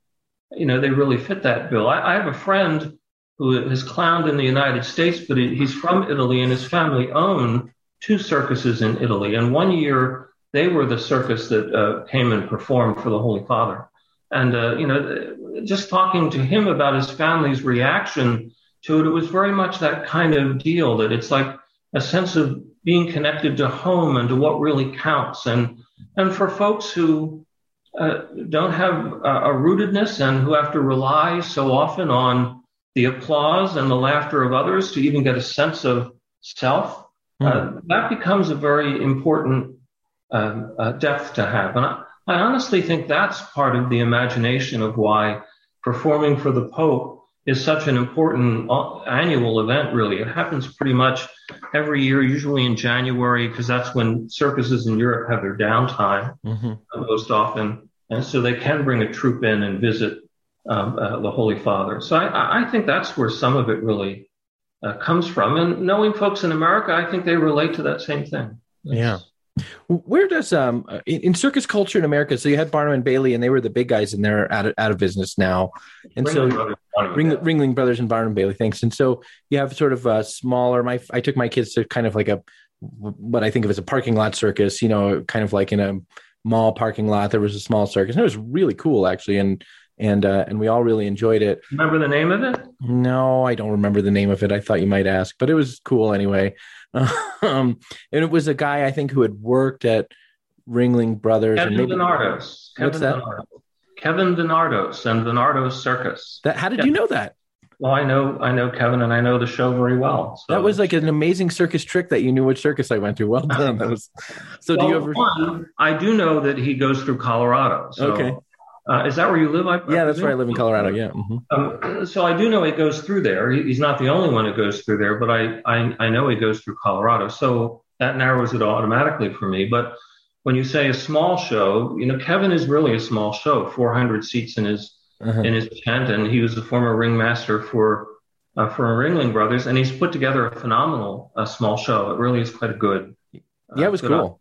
you know, they really fit that bill. I, I, have a friend who has clowned in the United States, but he's from Italy and his family own two circuses in Italy. And one year they were the circus that uh, came and performed for the Holy Father. And, uh, you know, just talking to him about his family's reaction to it, it was very much that kind of deal that it's like a sense of being connected to home and to what really counts. And, and for folks who uh, don't have a, a, rootedness and who have to rely so often on the applause and the laughter of others to even get a sense of self, mm. uh, that becomes a very important um, uh, depth to have. And I, I honestly think that's part of the imagination of why performing for the Pope is such an important annual event, really. It happens pretty much every year, usually in January, because that's when circuses in Europe have their downtime mm-hmm. most often. And so they can bring a troupe in and visit um, uh, the Holy Father. So I, I, think that's where some of it really uh, comes from. And knowing folks in America, I think they relate to that same thing. It's, yeah. Where does um in, in, circus culture in America? So you had Barnum and Bailey, and they were the big guys, and they're out of, out of business now. And Ringling so Brothers, Ring, Ringling Brothers and Barnum and Bailey, thanks. And so you have sort of a smaller. My I took my kids to kind of like a what I think of as a parking lot circus. You know, kind of like in a mall parking lot. There was a small circus, and it was really cool actually. And and uh, and we all really enjoyed it. Remember the name of it? No, I don't remember the name of it. I thought you might ask, but it was cool anyway. (laughs) um, and it was a guy I think who had worked at Ringling Brothers. Kevin and maybe, Venardos. Kevin what's that? Venardos. Kevin Venardos and Venardos Circus. That how did yeah. you know that? Well, I know I know Kevin and I know the show very well. So. That was like an amazing circus trick that you knew which circus I went to. Well done. That was so. well, do you ever? One, I do know that he goes through Colorado. So okay. Uh, is that where you live? I, yeah, that's where I live in Colorado. Yeah. Mm-hmm. Um, so I do know it goes through there. He's not the only one who goes through there, but I, I, I know he goes through Colorado. So that narrows it automatically for me. But when you say a small show, you know, Kevin is really a small show, 400 seats in his uh-huh. in his tent, and he was a former ringmaster for uh, for Ringling Brothers, and he's put together a phenomenal uh, small show. It really is quite a good yeah, it was cool.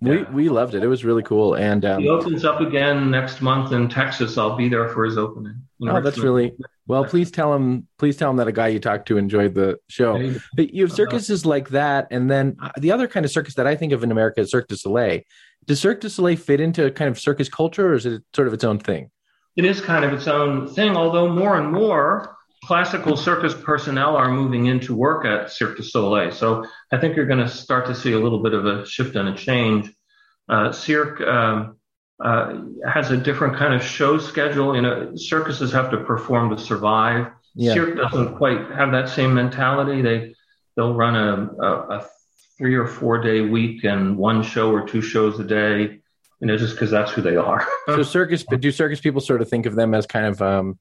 We we loved it. It was really cool. And um, he opens up again next month in Texas. I'll be there for his opening. You know, oh, that's really well. Please tell him. Please tell him that a guy you talked to enjoyed the show. But you have circuses like that, and then uh, the other kind of circus that I think of in America is Cirque du Soleil. Does Cirque du Soleil fit into kind of circus culture, or is it sort of its own thing? It is kind of its own thing, although more and more classical circus personnel are moving into work at Cirque du Soleil. So I think you're going to start to see a little bit of a shift and a change. Uh, Cirque um, uh, has a different kind of show schedule. You know, circuses have to perform to survive. Yeah. Cirque doesn't quite have that same mentality. They they'll run a, a, a three or four day week and one show or two shows a day. You know, just because that's who they are. so circus, do circus people sort of think of them as kind of um,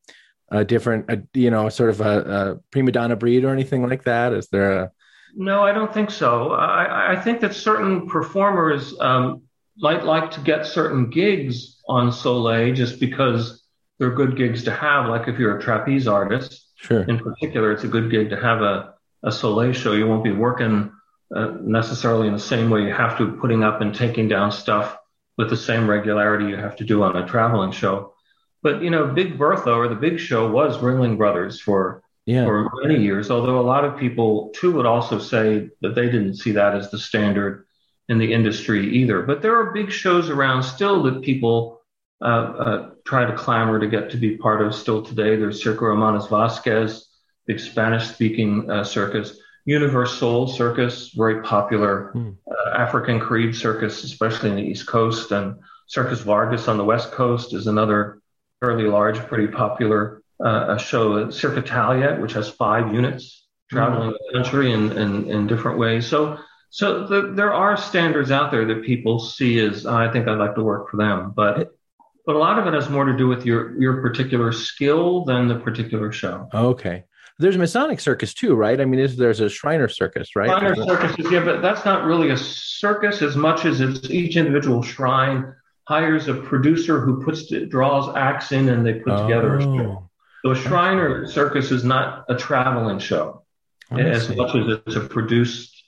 a different, a, you know, sort of a, a, prima donna breed or anything like that? Is there a? No, I don't think so. I, I think that certain performers um, might like to get certain gigs on Soleil just because they're good gigs to have. Like if you're a trapeze artist, sure. In particular, it's a good gig to have a, a Soleil show. You won't be working uh, necessarily in the same way you have to, putting up and taking down stuff with the same regularity you have to do on a traveling show. But you know, Big Bertha or the Big Show was Ringling Brothers for yeah. for many years. Although a lot of people too would also say that they didn't see that as the standard in the industry either. But there are big shows around still that people uh, uh, try to clamor to get to be part of still today. There's Circo Hermanos Vazquez, big Spanish speaking uh, circus. UniverSoul Circus, very popular mm. African Carib circus, especially in the East Coast. And Circus Vargas on the West Coast is another fairly large, pretty popular uh, show. Cirque Italia, which has five units traveling mm. the country in, in, in different ways. So so the, there are standards out there that people see as oh, I think I'd like to work for them, but but a lot of it has more to do with your your particular skill than the particular show. Okay. There's Masonic circus too, right? I mean, is there's a Shriner circus, right? Shriner circus, yeah, but that's not really a circus as much as it's each individual shrine hires a producer who puts draws acts in and they put oh. together a show. So a Shriner circus is not a traveling show as much as it's a produced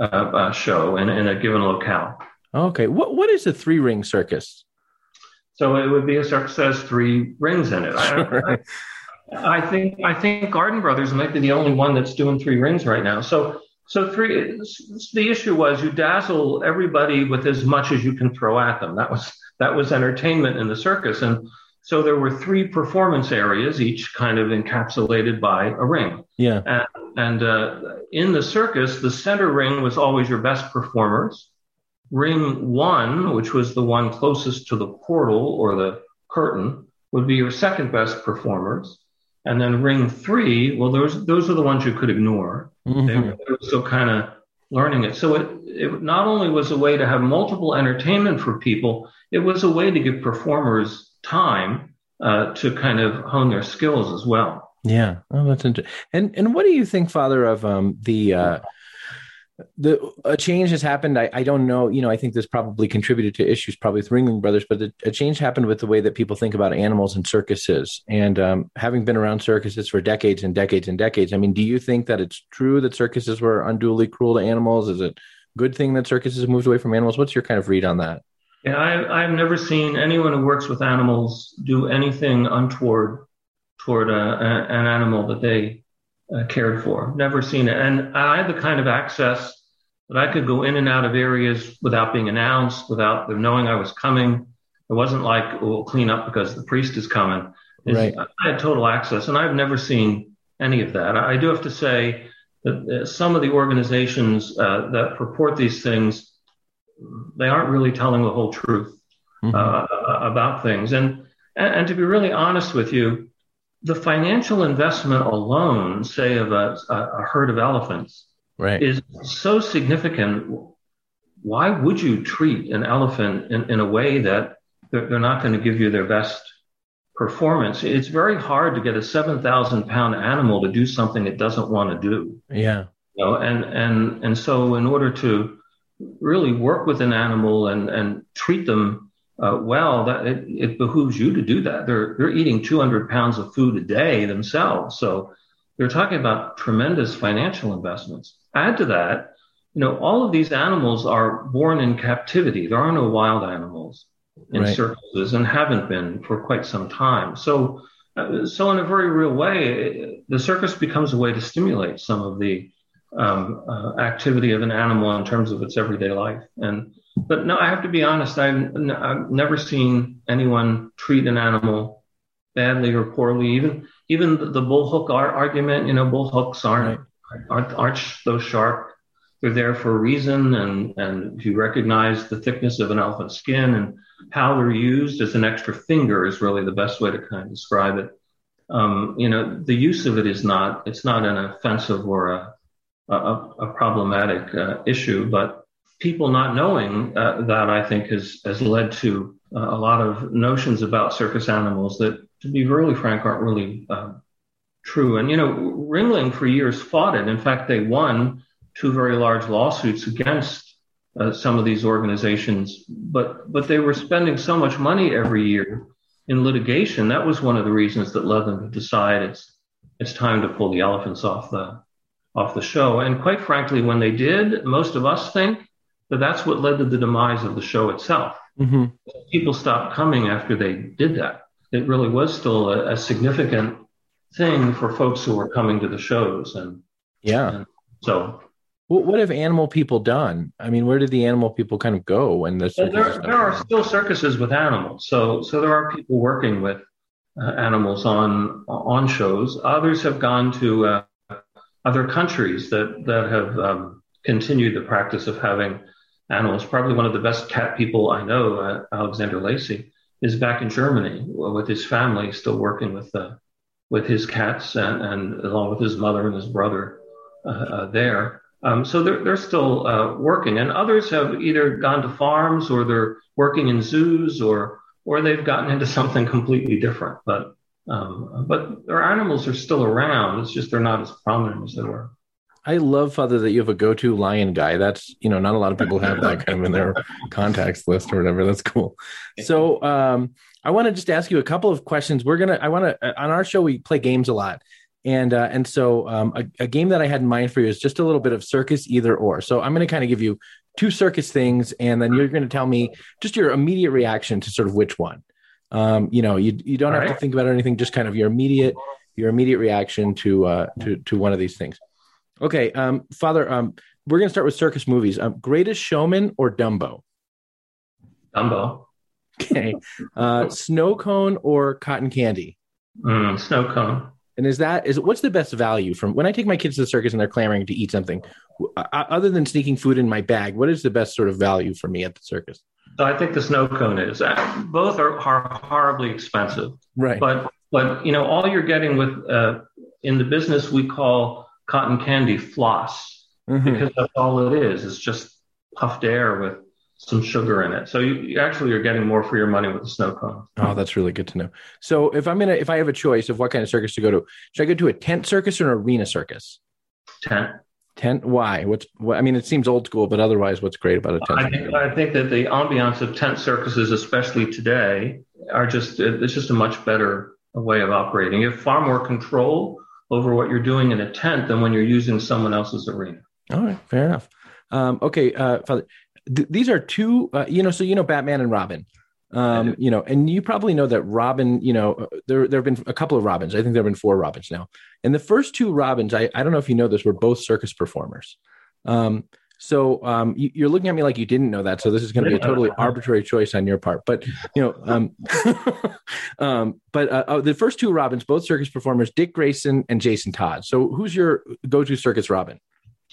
uh, uh, show in, in a given locale. Okay. What what is a three ring circus? So it would be a circus that has three rings in it. Sure. I, I, I, think I think Garden Brothers might be the only one that's doing three rings right now. So so three. The issue was you dazzle everybody with as much as you can throw at them. That was that was entertainment in the circus, and so there were three performance areas, each kind of encapsulated by a ring. Yeah. And, and uh, in the circus, the center ring was always your best performers. Ring one, which was the one closest to the portal or the curtain, would be your second best performers. And then ring three, well, those those are the ones you could ignore. Mm-hmm. They, were still kind of learning it. So it, it not only was a way to have multiple entertainment for people, it was a way to give performers time uh, to kind of hone their skills as well. Yeah, oh, that's interesting. And and what do you think, Father, of um, the uh, the a change has happened? I, I don't know. You know, I think this probably contributed to issues probably with Ringling Brothers, but the, a change happened with the way that people think about animals and circuses. And um, having been around circuses for decades and decades and decades, I mean, do you think that it's true that circuses were unduly cruel to animals? Is it a good thing that circuses moved away from animals? What's your kind of read on that? Yeah, I, I've never seen anyone who works with animals do anything untoward toward a, a, an animal that they uh, cared for. Never seen it. And I had the kind of access that I could go in and out of areas without being announced, without them knowing I was coming. It wasn't like, oh, we'll clean up because the priest is coming. right. I had total access, and I've never seen any of that. I do have to say that uh, some of the organizations uh, that purport these things they aren't really telling the whole truth mm-hmm. uh, about things. And, and to be really honest with you, the financial investment alone, say of a, a herd of elephants, right. is so significant. Why would you treat an elephant in, in a way that they're, they're not going to give you their best performance? It's very hard to get a 7,000 pound animal to do something it doesn't want to do. Yeah. You know, and, and, and so in order to really work with an animal and, and treat them uh, well, that it, it, behooves you to do that. They're they're eating 200 pounds of food a day themselves, so they're talking about tremendous financial investments. Add to that, you know, all of these animals are born in captivity. There are no wild animals in right. circuses and haven't been for quite some time. So, uh, so in a very real way, the circus becomes a way to stimulate some of the um, uh, activity of an animal in terms of its everyday life. And but no, I have to be honest. I've, n- I've never seen anyone treat an animal badly or poorly. Even even the, the bullhook ar- argument. You know, bullhooks aren't aren't, aren't so sharp. They're there for a reason, and and if you recognize the thickness of an elephant's skin and how they're used as an extra finger is really the best way to kind of describe it. Um, you know, the use of it is not it's not an offensive or a a, a problematic uh, issue, but people not knowing uh, that I think has has led to uh, a lot of notions about circus animals that, to be really frank, aren't really uh, true. And you know, Ringling for years fought it. In fact, they won two very large lawsuits against uh, some of these organizations, but but they were spending so much money every year in litigation. That was one of the reasons that led them to decide it's it's time to pull the elephants off the off the show. And quite frankly, when they did, most of us think that that's what led to the demise of the show itself. Mm-hmm. People stopped coming after they did that. It really was still a, a significant thing for folks who were coming to the shows. And yeah, and so what, what have animal people done? I mean, where did the animal people kind of go when the there, there are still circuses with animals. So so there are people working with uh, animals on on shows. Others have gone to uh, other countries that that have um, continued the practice of having animals. Probably one of the best cat people I know, uh, Alexander Lacey, is back in Germany with his family, still working with uh, with his cats and, and along with his mother and his brother uh, uh, there. Um, so they're, they're still uh, working, and others have either gone to farms or they're working in zoos or or they've gotten into something completely different. But um, but their animals are still around. It's just they're not as prominent as they were. I love Father that you have a go-to lion guy. That's you know not a lot of people have that kind of in their contacts list or whatever. That's cool. So um, I want to just ask you a couple of questions. We're gonna I want to on our show we play games a lot, and uh, and so um, a, a, game that I had in mind for you is just a little bit of circus either or. So I'm going to kind of give you two circus things, and then you're going to tell me just your immediate reaction to sort of which one. Um, you know, you you don't All have right. to think about anything, just kind of your immediate your immediate reaction to uh, to to one of these things. Okay, um, Father, um, we're going to start with circus movies. Um, Greatest Showman or Dumbo? Dumbo. Okay, uh, Snow Cone or Cotton Candy? Mm, snow Cone. And is that is what's the best value from when I take my kids to the circus and they're clamoring to eat something, uh, other than sneaking food in my bag? What is the best sort of value for me at the circus? So I think the snow cone is. Uh, both are, are horribly expensive, right? But but you know all you're getting with uh, in the business we call cotton candy floss mm-hmm. because that's all it is. It's just puffed air with some sugar in it. So you, you, actually are getting more for your money with the snow cone. Oh, that's really good to know. So if I'm gonna, if I have a choice of what kind of circus to go to, should I go to a tent circus or an arena circus? Tent. Tent. Why? What's? What, I mean, it seems old school, but otherwise, what's great about a tent? I think, I think that the ambiance of tent circuses, especially today, are just it's just a much better way of operating. You have far more control over what you're doing in a tent than when you're using someone else's arena. All right, fair enough. Um, okay, uh, Father, th- these are two, uh, you know, so you know Batman and Robin. Um, you know, and you probably know that Robin, you know, uh, there there have been a couple of Robins. I think there have been four Robins now. And the first two Robins, I, I don't know if you know this, were both circus performers. Um, so um, you, are looking at me like you didn't know that. So this is going to be a totally (laughs) arbitrary choice on your part. But you know, um, (laughs) um, but uh, oh, the first two Robins, both circus performers, Dick Grayson and Jason Todd. So who's your go-to circus Robin?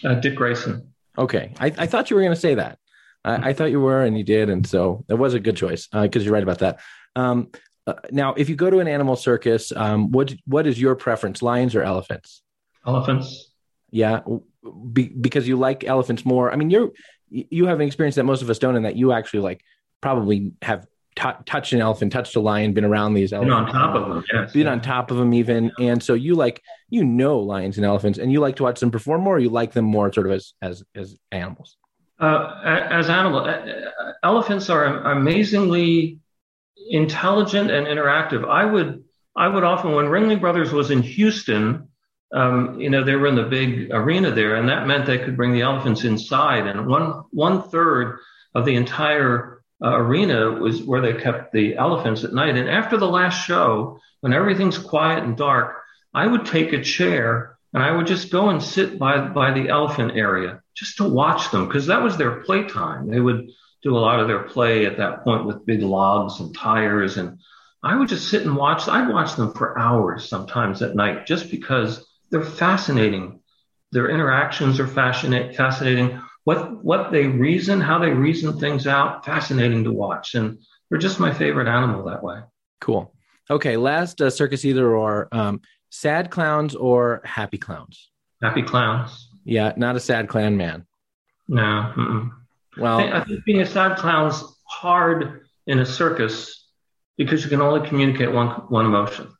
Uh, Dick Grayson. Okay, I, I thought you were going to say that. I, I, thought you were, and you did, and so it was a good choice because uh, you're right about that. Um, uh, now, if you go to an animal circus, um, what what is your preference, lions or elephants? Elephants. Yeah, be, because you like elephants more. I mean, you're you have an experience that most of us don't, and that you actually like probably have t- touched an elephant, touched a lion, been around these elephants, been on top of them, yes, been on top of them even, and so you like you know lions and elephants, and you like to watch them perform more. you like them more, sort of as as as animals. Uh, as animals, elephants are amazingly intelligent and interactive. I would I would often when Ringling Brothers was in Houston, um, you know, they were in the big arena there, and that meant they could bring the elephants inside. And one one third of the entire uh, arena was where they kept the elephants at night. And after the last show, when everything's quiet and dark, I would take a chair and I would just go and sit by by the elephant area just to watch them because that was their playtime. They would do a lot of their play at that point with big logs and tires and I would just sit and watch. I'd watch them for hours sometimes at night just because they're fascinating. Their interactions are fascinating. Fascinating. What what they reason, how they reason things out, fascinating to watch. And they're just my favorite animal that way. Cool. Okay, last uh, circus either or um, sad clowns or happy clowns. Happy clowns. Yeah, not a sad clown man. No. Mm-mm. Well, I think being a sad clown's hard in a circus because you can only communicate one one emotion.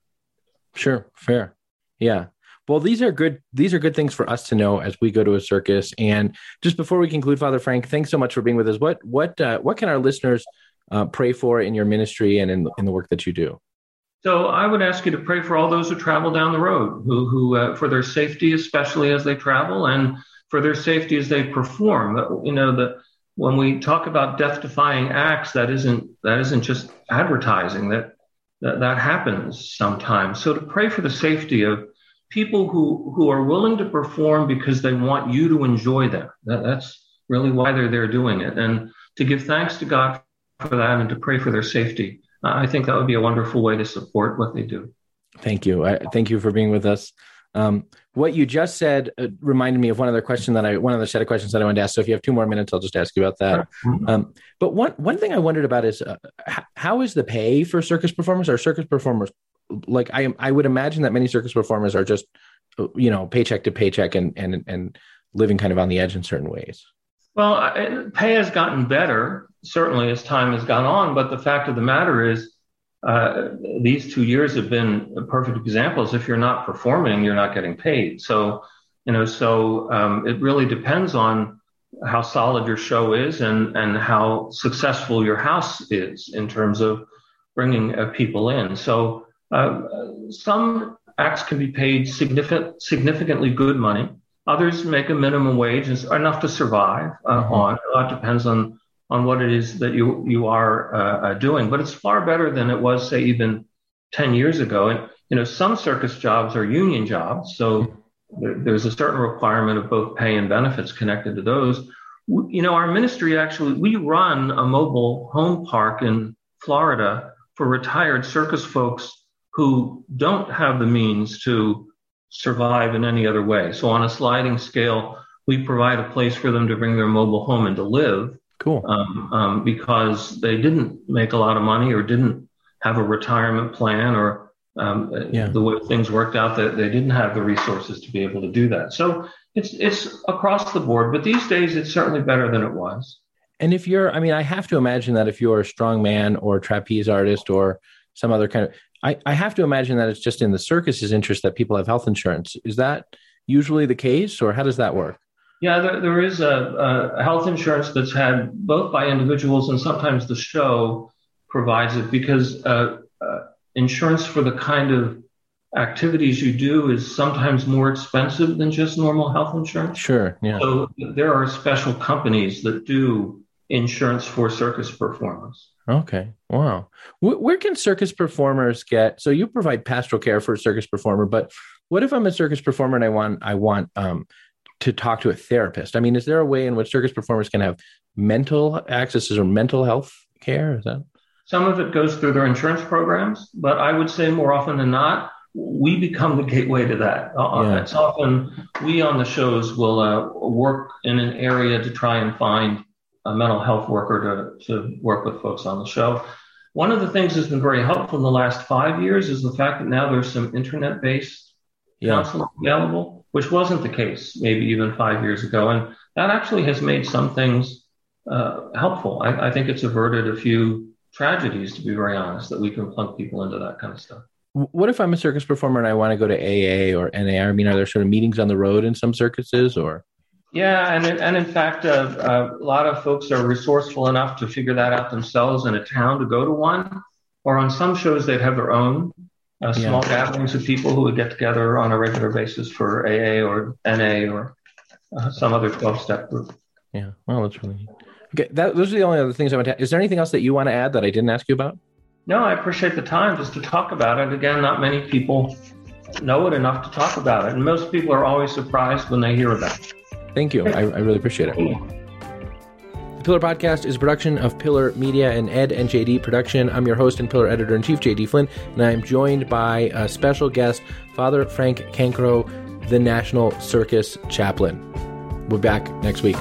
Sure, fair. Yeah. Well, these are good. These are good things for us to know as we go to a circus. And just before we conclude, Father Frank, thanks so much for being with us. What what uh, what can our listeners uh, pray for in your ministry and in in the work that you do? So I would ask you to pray for all those who travel down the road, who who uh, for their safety, especially as they travel, and for their safety as they perform. You know that when we talk about death-defying acts, that isn't that isn't just advertising. That that, that happens sometimes. So to pray for the safety of people who, who are willing to perform because they want you to enjoy them. That, that's really why they're there doing it. And to give thanks to God for that and to pray for their safety. I think that would be a wonderful way to support what they do. Thank you. I, thank you for being with us. Um, what you just said uh, reminded me of one other question that I, one other set of questions that I wanted to ask. So if you have two more minutes, I'll just ask you about that. Mm-hmm. Um, but one one thing I wondered about is uh, how is the pay for circus performers? Are circus performers like I I would imagine that many circus performers are just you know paycheck to paycheck and and and living kind of on the edge in certain ways. Well, pay has gotten better certainly as time has gone on, but the fact of the matter is uh, these two years have been perfect examples. If you're not performing, you're not getting paid. So, you know, so um, it really depends on how solid your show is and and how successful your house is in terms of bringing uh, people in. So, uh, some acts can be paid significant, significantly good money. Others make a minimum wage and enough to survive uh, mm-hmm. on. A lot depends on on what it is that you you are uh, uh, doing. But it's far better than it was, say, even ten years ago. And you know, some circus jobs are union jobs, so there's a certain requirement of both pay and benefits connected to those. You know, our ministry actually we run a mobile home park in Florida for retired circus folks who don't have the means to survive in any other way. So on a sliding scale, we provide a place for them to bring their mobile home and to live. Cool. Um, um, because they didn't make a lot of money or didn't have a retirement plan or um, yeah. the way things worked out that they didn't have the resources to be able to do that. So it's it's across the board, but these days it's certainly better than it was. And if you're, I mean, I have to imagine that if you're a strong man or a trapeze artist or some other kind of, I, I have to imagine that it's just in the circus's interest that people have health insurance. Is that usually the case, or how does that work? Yeah, there, there is a, a, health insurance that's had both by individuals and sometimes the show provides it because uh, uh, insurance for the kind of activities you do is sometimes more expensive than just normal health insurance. Sure. Yeah. So there are special companies that do insurance for circus performers. Okay. Wow. where can circus performers get? So you provide pastoral care for a circus performer, but what if I'm a circus performer and I want I want um, to talk to a therapist? I mean, is there a way in which circus performers can have mental access or mental health care? Is that some of it goes through their insurance programs, but I would say more often than not, we become the gateway to that. Uh, uh yeah. It's often we on the shows will uh, work in an area to try and find a mental health worker to, to work with folks on the show. One of the things that's been very helpful in the last five years is the fact that now there's some internet based yeah. counseling available which wasn't the case maybe even five years ago. And that actually has made some things uh, helpful. I, I, think it's averted a few tragedies, to be very honest, that we can plunk people into that kind of stuff. What if I'm a circus performer and I want to go to AA or NA? I mean, are there sort of meetings on the road in some circuses or? Yeah, and and in fact, uh, uh, a lot of folks are resourceful enough to figure that out themselves in a town to go to one, or on some shows they'd have their own uh, small yeah. gatherings of people who would get together on a regular basis for AA or NA or uh, some other 12 step group. Yeah, well, that's really okay. That, those are the only other things I want to. Is there anything else that you want to add that I didn't ask you about? No, I appreciate the time just to talk about it. Again, not many people know it enough to talk about it, and most people are always surprised when they hear about it. Thank you. I, I really appreciate it. The Pillar Podcast is a production of Pillar Media and Ed and JD Production. I'm your host and Pillar Editor in Chief, JD Flynn, and I am joined by a special guest, Father Frank Cancro, the National Circus Chaplain. We're back next week.